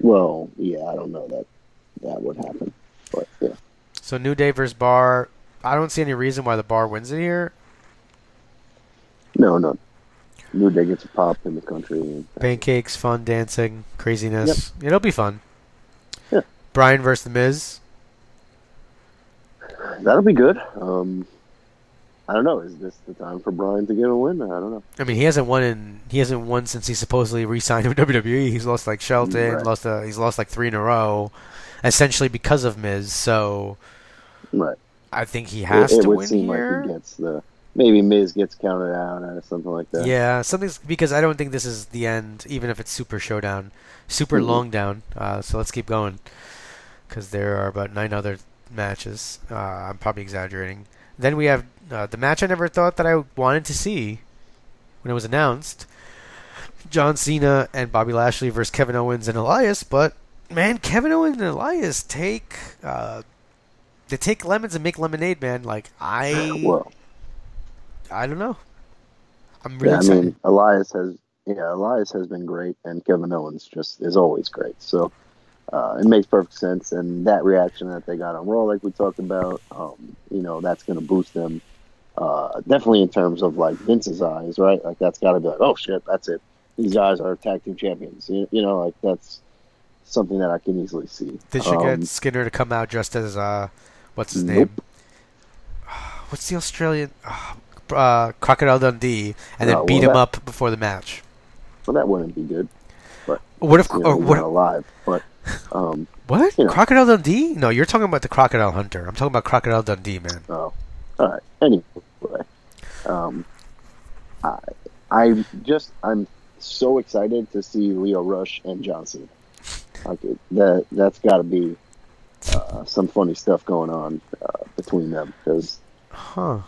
Well, yeah, I don't know that that would happen, but yeah. so New Day versus Bar. I don't see any reason why the Bar wins it here. No, no. New Day gets a pop in the country. Pancakes, fun, dancing, craziness. It'll be fun. Yeah. Bryan versus The Miz. that'll be good. Um, I don't know. Is this the time for Bryan to get a win? I don't know. I mean, he hasn't won in he hasn't won since he supposedly re-signed with WWE. He's lost like Shelton, Right. lost uh, he's lost like three in a row, essentially because of Miz. So Right. I think he has it, it to win here. like gets the maybe Miz gets counted out or something like that. Yeah, something's because I don't think this is the end, even if it's Super Showdown, Super Mhm. Long Down. Uh, so let's keep going, because there are about nine other matches. Uh, I'm probably exaggerating. Then we have uh, the match I never thought that I wanted to see when it was announced: John Cena and Bobby Lashley versus Kevin Owens and Elias. But man, Kevin Owens and Elias take uh, they take lemons and make lemonade, man. Like I, Well, I don't know. I'm really yeah, I mean, Elias has yeah, Elias has been great, and Kevin Owens just is always great. So uh, it makes perfect sense, and that reaction that they got on Raw, like we talked about, um, you know, that's going to boost them. Uh, definitely in terms of like Vince's eyes, right? Like that's got to be like, oh shit, that's it. These guys are tag team champions. You, you know, like that's something that I can easily see. Did should Um, get Skinner to come out dressed as uh, what's his Nope. name? What's the Australian? Uh, Crocodile Dundee, and then Oh, beat well, him that- up before the match. Well, that wouldn't be good. What if? You know, Or what? alive, but um, What? you know. Crocodile Dundee? No, you're talking about the Crocodile Hunter. I'm talking about Crocodile Dundee, man. Oh, all right. Anyway, um, I, I just I'm so excited to see Lio Rush and John Cena. Like it, that that's got to be uh, some funny stuff going on uh, between them because Huh.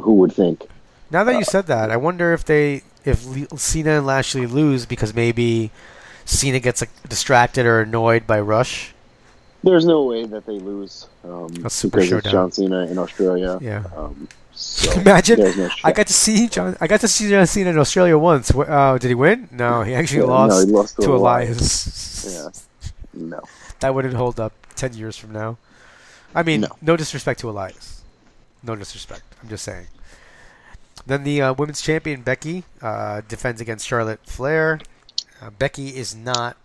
who would think? Now Uh, that you said that, I wonder if they, if Le- Cena and Lashley lose because maybe Cena gets like, distracted or annoyed by Rush. There's no way that they lose um, because it's. John Cena in Australia. Yeah. Um, So Imagine no I got to see John. I got to see John Cena in Australia once. Uh, did he win? No, he actually Yeah, no, lost, he lost to to Elias. Elias. Yeah. No. That wouldn't hold up ten years from now. I mean, No. no, disrespect to Elias. No disrespect. I'm just saying. Then the uh, women's champion Becky uh, defends against Charlotte Flair. Uh, Becky is not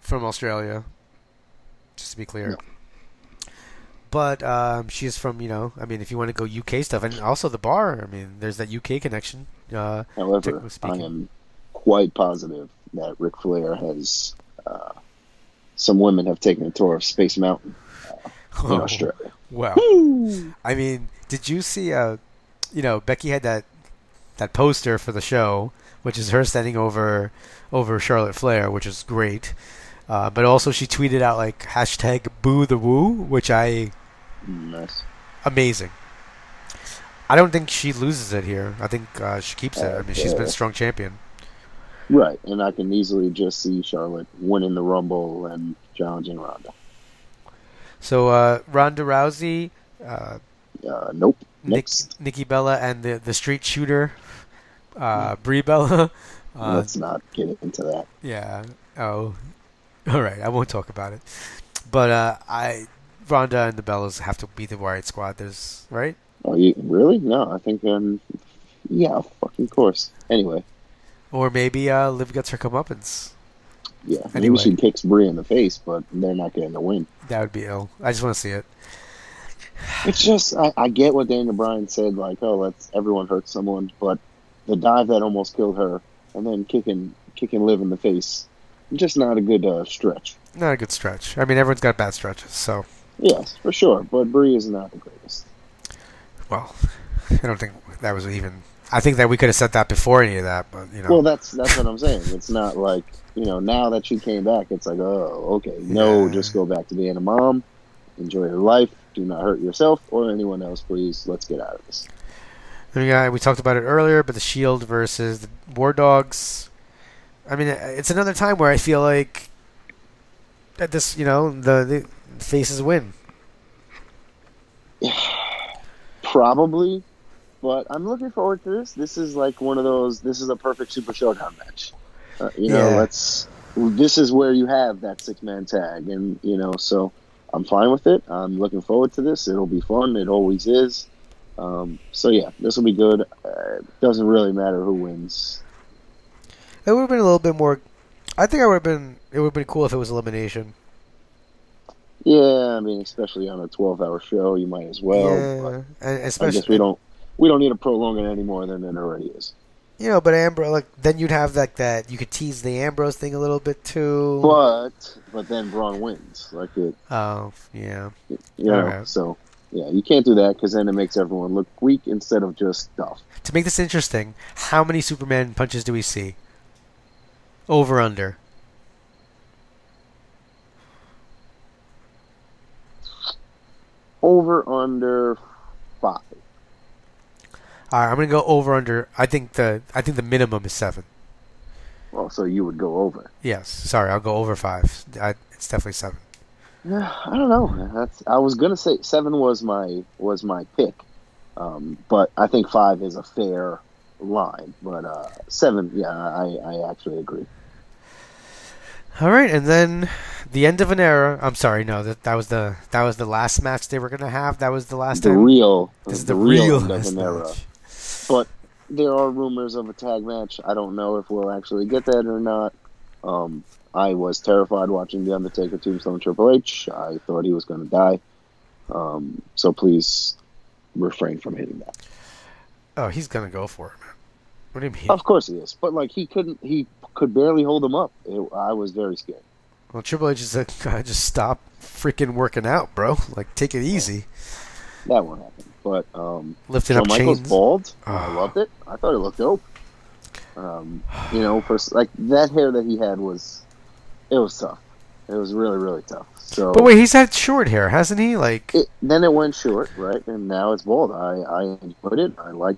from Australia, just to be clear. But um, she is from, you know, I mean, if you want to go UK stuff, and also the bar. I mean, there's that UK connection. Uh, However, I am quite positive that Ric Flair has. Uh, some women have taken a tour of Space Mountain in Oh, Australia. Wow. I mean, did you see? Uh, you know, Becky had that that poster for the show, which is her standing over over Charlotte Flair, which is great. Uh, but also, she tweeted out like hashtag Boo the Woo, which I Nice. amazing. I don't think she loses it here. I think uh, she keeps it. I mean, she's been a strong champion. Right, and I can easily just see Charlotte winning the Rumble and challenging Ronda. So uh, Ronda Rousey, uh, Uh, nope. Nick, Next, Nikki Bella, and the the street shooter, uh, Brie Bella. Uh, let's not get into that. Yeah. Oh. All right. I won't talk about it. But uh, I, Ronda and the Bellas have to be the Riot Squad. There's right. Oh, you really? No, I think um, yeah, fucking course. Anyway, Or maybe uh, Liv gets her comeuppance. yeah, Anyway. maybe she kicks Brie in the face, but they're not getting the win. That would be ill. I just want to see it. It's just I, I get what Daniel Bryan said, like, oh, let's everyone hurt someone, but the dive that almost killed her, and then kicking kicking Liv in the face, just not a good uh, stretch. Not a good stretch. I mean, everyone's got bad stretches. So, Yes, for sure, but Brie is not the greatest. well, I don't think that was even. I think that we could have said that before any of that, but you know. Well, that's that's what I'm saying. It's not like you know now that she came back, it's like oh okay, no, Yeah. just go back to being a mom, enjoy your life, do not hurt yourself or anyone else, please. Let's get out of this. We got we talked about it earlier, but the Shield versus the War Dogs. I mean, it's another time where I feel like that this, you know, the, the faces win. Probably, but I'm looking forward to this. This is like one of those. This is a perfect Super Showdown match. Uh, you know, Yeah. let's. This is where you have that six man tag, and you know, so I'm fine with it. I'm looking forward to this. It'll be fun. It always is. Um, so yeah, this will be good. Uh, it doesn't really matter who wins. It would have been a little bit more. I think I would have been. It would have been cool if it was elimination. Yeah, I mean, especially on a 12 hour show, you might as well. yeah, and But I guess we don't. We don't need to prolong it any more than it already is. You know, but Ambrose, like then you'd have like that. You could tease the Ambrose thing a little bit too. But but then Braun wins. Like it, Oh yeah. you know. Alright. So yeah, you can't do that because then it makes everyone look weak instead of just tough. To make this interesting, how many Superman punches do we see? Over under. Over under five. All right, I'm gonna go over under. I think the I think the minimum is seven. Well, so you would go over. Yes. Sorry, I'll go over five. I, it's definitely seven. Yeah, I don't know. That's I was gonna say seven was my was my pick, um, but I think five is a fair line. But uh, seven, yeah, I, I actually agree. All right, and then the end of an era. I'm sorry, no, that that was the that was the last match they were gonna have. That was the last the time. real, this is the, the, real, real end of last an era. match. But there are rumors of a tag match. I don't know if we'll actually get that or not. Um, I was terrified watching The Undertaker Tombstone Triple H. I thought he was going to die. Um, so please refrain from hitting that. Oh, he's gonna go for it, man. What do you mean? Of course he is, but like he couldn't. He could barely hold him up. It, I was very scared. Well, Triple H is like, "God, just stop freaking working out, bro. Like, take it easy. That won't happen. But um, Lifting up Michaels chains. bald. and I Ah. loved it. I thought it looked dope. Um, you know, for like that hair that he had was, it was tough. It was really really tough. So, But wait, he's had short hair, hasn't he? Like, it, then it went short, right? And now it's bald. I I enjoyed it. I like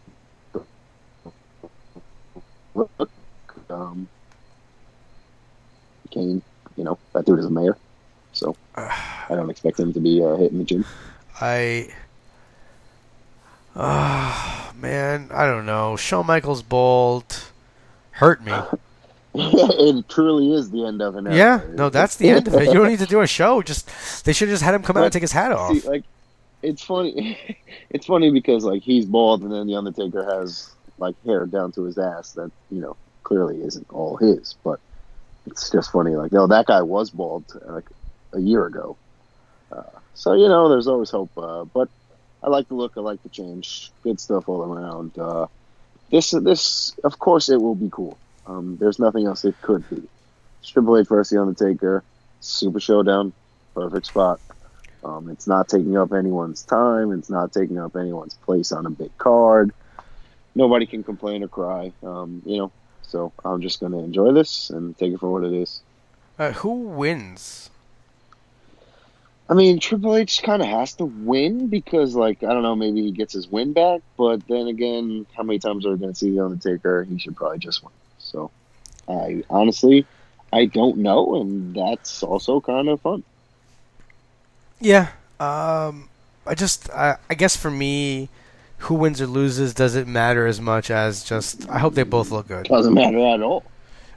the look. Um, Kane, you know, that dude is a mayor, so I don't expect him to be uh, hitting the gym. I, Ah, man, I don't know. Shawn Michaels bald hurt me. it truly is the end of an era. Yeah, no, that's the end of it. You don't need to do a show. Just they should have just had him come out and take his hat off. See, like, it's funny. it's funny because like he's bald, and then the Undertaker has like hair down to his ass that you know clearly isn't all his. But it's just funny. Like, no, that guy was bald like a year ago. Uh, so you know, there's always hope. Uh, but I like the look. I like the change. Good stuff all around. Uh, this, this, of course, it will be cool. Um, there's nothing else it could be. Triple H versus The Undertaker, Super Showdown, perfect spot. Um, it's not taking up anyone's time. It's not taking up anyone's place on a big card. Nobody can complain or cry. Um, you know, so I'm just going to enjoy this and take it for what it is. Uh, who wins? I mean, Triple H kind of has to win because, like, I don't know, maybe he gets his win back. But then again, how many times are we going to see The Undertaker? He should probably just win. So, I honestly, I don't know, and that's also kind of fun. Yeah. Um, I just, I, I guess for me, who wins or loses doesn't matter as much as just. I hope they both look good. Doesn't matter at all.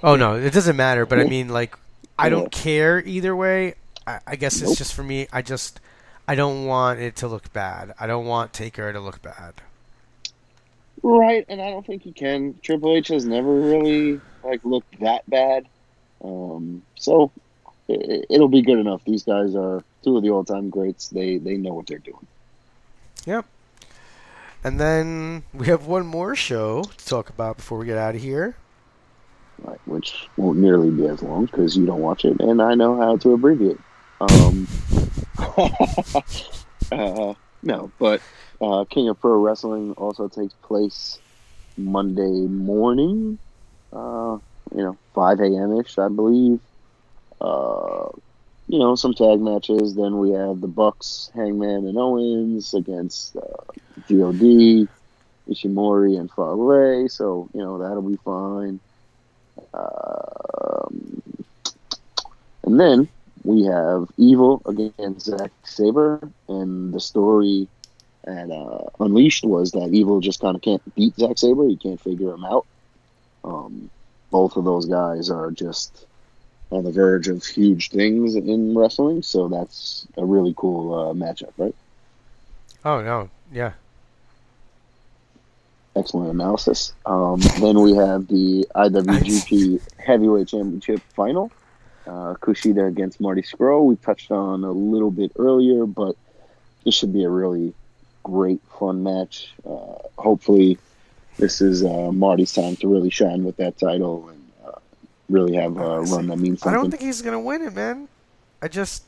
Oh no, it doesn't matter. But I mean, like, I don't care either way. I, I guess it's Nope. just for me. I just, I don't want it to look bad. I don't want Taker to look bad. Right, and I don't think he can. Triple H has never really like looked that bad, um, so it, it'll be good enough. These guys are two of the all-time greats. They they know what they're doing. Yep. And then we have one more show to talk about before we get out of here. Right, which won't nearly be as long because you don't watch it, and I know how to abbreviate. Um, uh, no, but uh, King of Pro Wrestling also takes place Monday morning. Uh, you know, five a.m. ish, I believe. You know, some tag matches. Then we have the Bucks, Hangman, and Owens against uh, God, Ishimori, and Fale. So you know that'll be fine. Um, and then we have Evil against Zack Sabre, and the story at uh, Unleashed was that Evil just kind of can't beat Zack Sabre. He can't figure him out. Um, both of those guys are just on the verge of huge things in wrestling, so that's a really cool uh, matchup, right? Oh no, yeah. Excellent analysis. Um, then we have the IWGP Heavyweight Championship final. Uh, Kushida against Marty Scurll. We touched on a little bit earlier, but this should be a really great, fun match. Uh, hopefully, this is uh, Marty's time to really shine with that title and really have a run that means something. I don't think he's gonna win it, man. I just.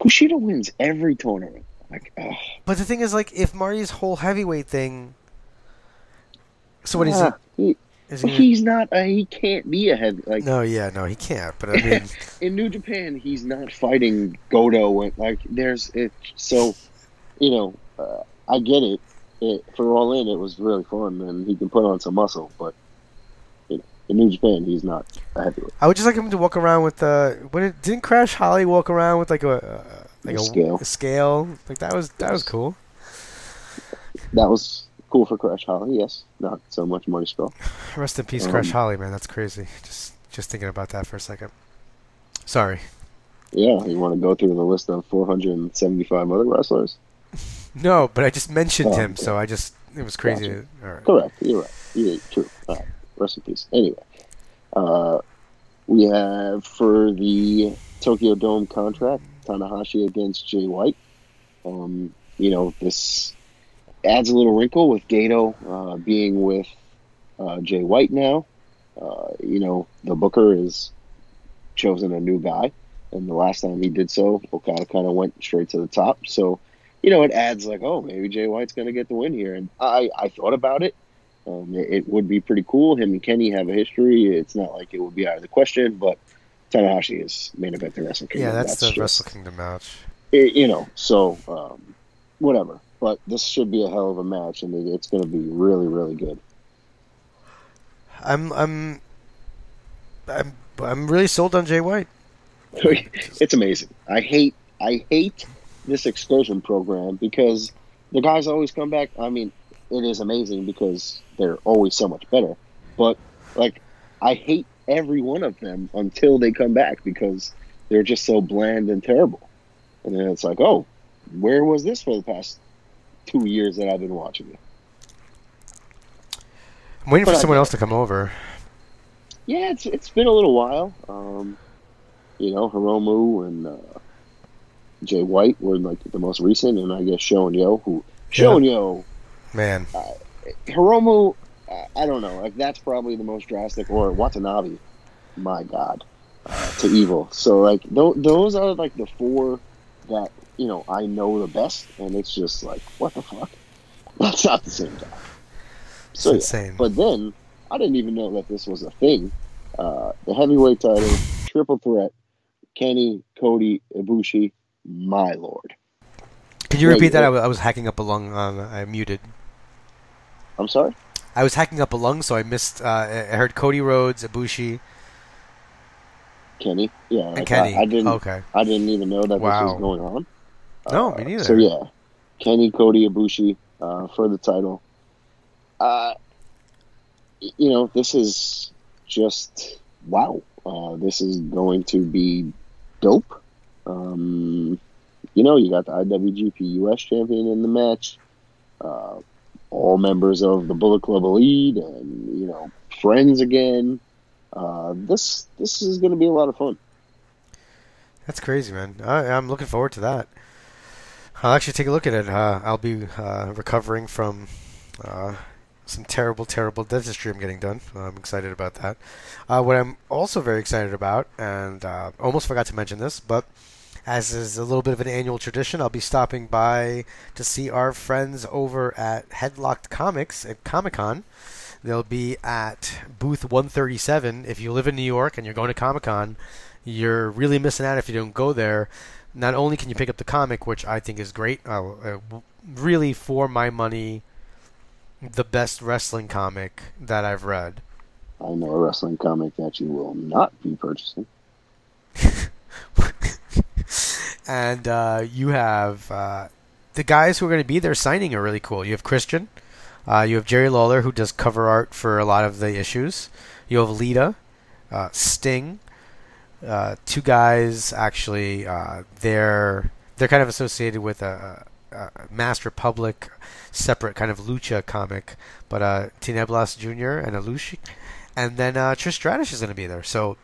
Kushida wins every tournament. Like, ugh. But the thing is, like, if Marty's whole heavyweight thing. So what is Ah, he? Is he? He's not. A, he can't be a heavy. Like no, yeah, no, he can't. But I mean, in New Japan, he's not fighting Godo. And, like, there's it. So, you know, uh, I get it. it. For All In, it was really fun, and he can put on some muscle. But in New Japan, he's not a heavyweight. I would just like him to walk around with uh, what did, didn't Crash Holly walk around with like a uh, like A a, scale. a scale? Like that was that was cool. That was cool for Crash Holly. Yes, not so much Marty Scurll. Rest in peace, Crash Um, Holly, man. That's crazy. Just just thinking about that for a second. Sorry. Yeah, you want to go through the list of 475 other wrestlers? No, but I just mentioned Oh, him, okay. so I just it was crazy. Gotcha. All right. Correct. You're right. Yeah, true. All right. Rest in peace. Anyway, uh, we have for the Tokyo Dome contract Tanahashi against Jay White. Um, you know, this adds a little wrinkle with Gedo uh, being with uh, Jay White now. Uh, you know, the Booker has chosen a new guy, and the last time he did so, Okada kind of went straight to the top. So, you know, it adds like, oh, maybe Jay White's going to get the win here. And I, I thought about it. Um, it, it would be pretty cool. Him and Kenny have a history. It's not like it would be out of the question, but Tanahashi is main event the Wrestle Kingdom. Yeah, that's, the just- Wrestle Kingdom match. it- you know, so um, whatever. But this should be a hell of a match, and it, it's going to be really, really good. I'm I'm I'm I'm really sold on Jay White. it's amazing. I hate, I hate this excursion program because the guys always come back. I mean, it is amazing because they're always so much better. But like, I hate every one of them until they come back because they're just so bland and terrible. And then it's like, oh, where was this for the past two years that I've been watching it? I'm waiting for I- someone else to come over. Yeah, it's it's been a little while. Um, you know, Hiromu and uh, Jay White were like the most recent, and I guess Sho and Yo, who Sho and Yo, Man, Hiromu, uh, I don't know, like that's probably the most drastic, or Watanabe, my God, uh, to evil. So like th- those are like the four that you know I know the best, and it's just like what the fuck, that's not the same guy. So it's So yeah. But then I didn't even know that this was a thing. Uh, the heavyweight title, triple threat, Kenny, Cody, Ibushi, my lord. Could you repeat that? I was, I was hacking up a lung. Um, I muted. I'm sorry. I was hacking up a lung, so I missed. Uh, I heard Cody Rhodes, Ibushi, Kenny. Yeah, and Kenny. I, I didn't. Okay. I didn't even know that Wow. this was going on. No, Uh, me neither. So yeah, Kenny, Cody, Ibushi uh, for the title. Uh, you know, this is just wow. Uh, this is going to be dope. Um, you know, you got the IWGP US champion in the match. Uh, all members of the Bullet Club Elite, and you know, friends again. Uh, this this is going to be a lot of fun. That's crazy, man. I, I'm looking forward to that. I'll actually take a look at it. Uh, I'll be uh, recovering from uh, some terrible, terrible dentistry I'm getting done. I'm excited about that. Uh, what I'm also very excited about, and uh, almost forgot to mention this, but as is a little bit of an annual tradition, I'll be stopping by to see our friends over at Headlocked Comics at Comic Con. They'll be at booth 137. If you live in New York and you're going to Comic Con, you're really missing out if you don't go there. Not only can you pick up the comic, which I think is great, uh, uh, really for my money, the best wrestling comic that I've read. I know a wrestling comic that you will not be purchasing. and uh, you have uh, the guys who are going to be there signing are really cool. You have Christian, uh, you have Jerry Lawler who does cover art for a lot of the issues. You have Lita, uh, Sting, uh, two guys actually. Uh, they're they're kind of associated with a, a Masked Republic separate kind of lucha comic, but uh, Tinieblas Jr. and Alushe, and then Trish Stratus is going to be there. So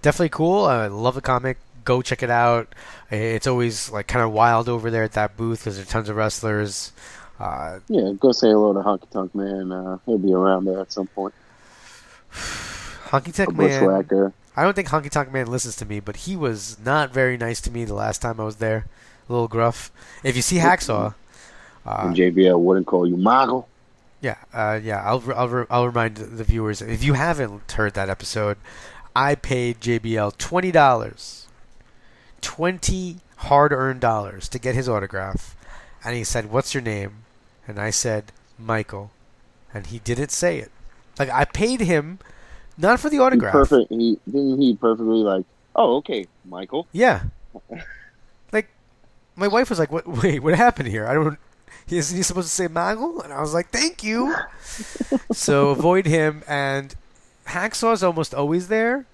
definitely cool. I love the comic. Go check it out. It's always like kind of wild over there at that booth because there's tons of wrestlers. Uh, Yeah, go say hello to Honky Tonk Man. Uh, he'll be around there at some point. Honky Tonk Man. I don't think Honky Tonk Man listens to me, but he was not very nice to me the last time I was there. A little gruff. If you see Hacksaw, uh, and JBL wouldn't call you Moggle. yeah, uh, yeah, I'll I'll, I'll remind the viewers if you haven't heard that episode, I paid JBL twenty dollars, twenty hard-earned dollars to get his autograph, and he said, "What's your name?" And I said, "Michael," and he didn't say it. Like I paid him, not for the He autograph. perfect. He didn't he perfectly like. Oh, okay, Michael. Yeah. like, my wife was like, "What? Wait, what happened here? I don't. Isn't he supposed to say Michael? And I was like, "Thank you." so avoid him. And Hacksaw's almost always there.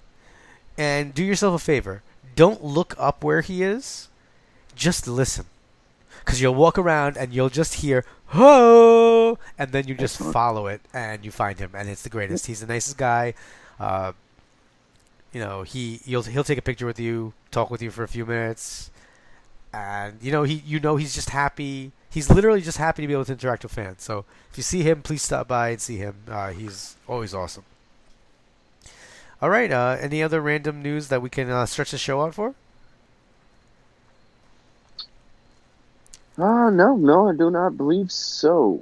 And do yourself a favor: don't look up where he is. Just listen, because you'll walk around and you'll just hear "ho," and then you just follow it and you find him, and it's the greatest. He's the nicest guy. Uh, you know, he he'll he'll take a picture with you, talk with you for a few minutes, and you know he you know he's just happy. He's literally just happy to be able to interact with fans. So if you see him, please stop by and see him. Uh, he's always awesome. All right. Uh, any other random news that we can uh, stretch the show out for? Uh, no, no, I do not believe so.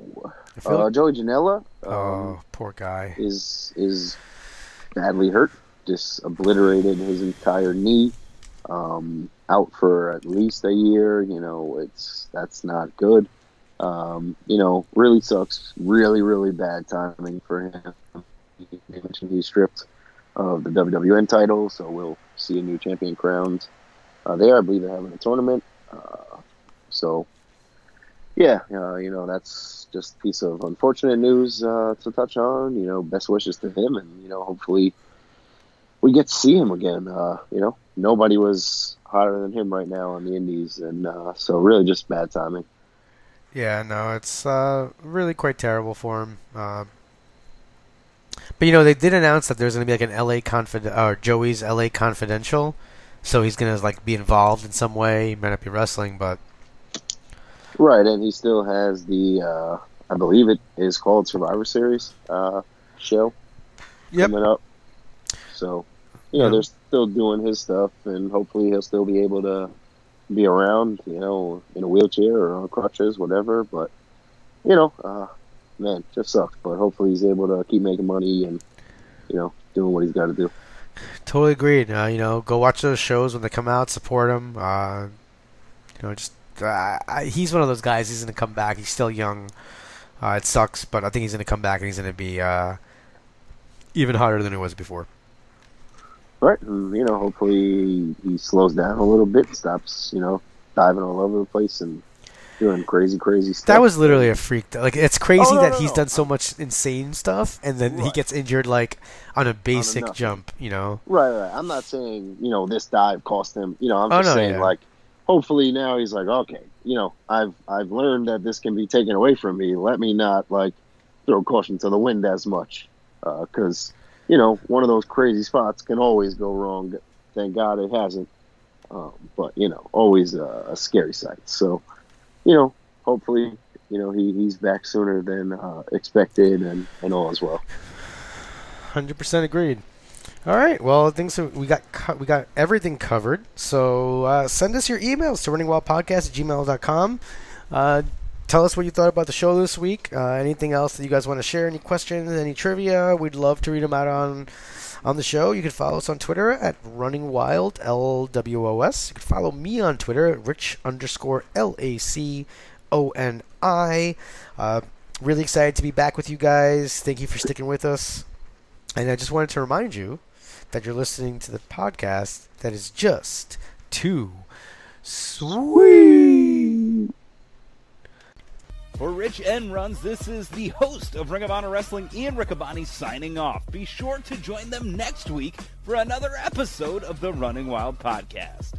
Uh, like- Joey Janela um, oh, poor guy. is is badly hurt. Just obliterated his entire knee. Um, out for at least a year. You know, it's that's not good. Um, you know, really sucks. Really, really bad timing for him. He mentioned he's stripped of the WWN title, so we'll see a new champion crowned uh, there. I believe they're having a tournament. Uh, so, yeah, uh, you know, that's just a piece of unfortunate news uh, to touch on. You know, best wishes to him, and you know, hopefully we get to see him again. Uh, you know, nobody was hotter than him right now on the Indies, and uh, so really just bad timing. Yeah, no, it's really quite terrible for him. But you know, they did announce that there's going to be like an LA confid or Joey's LA Confidential, so he's going to like be involved in some way. He might not be wrestling, but Right, and he still has the, uh, I believe it is called Survivor Series uh, show Yep. coming up. So, you know, Yeah. they're still doing his stuff, and hopefully he'll still be able to be around, you know, in a wheelchair or on crutches, whatever. But, you know, uh, man, just sucks. But hopefully he's able to keep making money and, you know, doing what he's got to do. totally agreed. Uh, you know, go watch those shows when they come out, support him. Uh, you know, just uh, I, he's one of those guys. He's going to come back. He's still young. Uh, it sucks, but I think he's going to come back and he's going to be uh, even hotter than he was before. Right, and, you know, hopefully he slows down a little bit, stops, you know, diving all over the place and doing crazy, crazy stuff. That was literally a freak. Like it's crazy Oh, no, that no, he's no. done so much insane stuff, and then he gets injured like on a basic nothing. jump. You know, Right, right. I'm not saying you know this dive cost him. You know, I'm Oh, just no, saying yeah. like, hopefully now he's like, okay, you know, I've I've learned that this can be taken away from me. Let me not like throw caution to the wind as much, because you know one of those crazy spots can always go wrong. Thank God it hasn't. Um, but you know, always a, a scary sight. So, you know, hopefully, you know he, he's back sooner than uh, expected, and and all as well. hundred percent agreed. All right, well, I think so. We got co- we got everything covered. So uh, send us your emails to runningwildpodcast at gmail.com. Uh, tell us what you thought about the show this week. Uh, anything else that you guys want to share? Any questions? Any trivia? We'd love to read them out on on the show. You can follow us on Twitter at Running Wild LWOS. You can follow me on Twitter at Rich underscore L A C O N I. Uh, really excited to be back with you guys. Thank you for sticking with us. And I just wanted to remind you that you're listening to the podcast that is just too sweet. For Rich N Runs, this is the host of Ring of Honor Wrestling, Ian Riccaboni, signing off. Be sure to join them next week for another episode of the Running Wild podcast.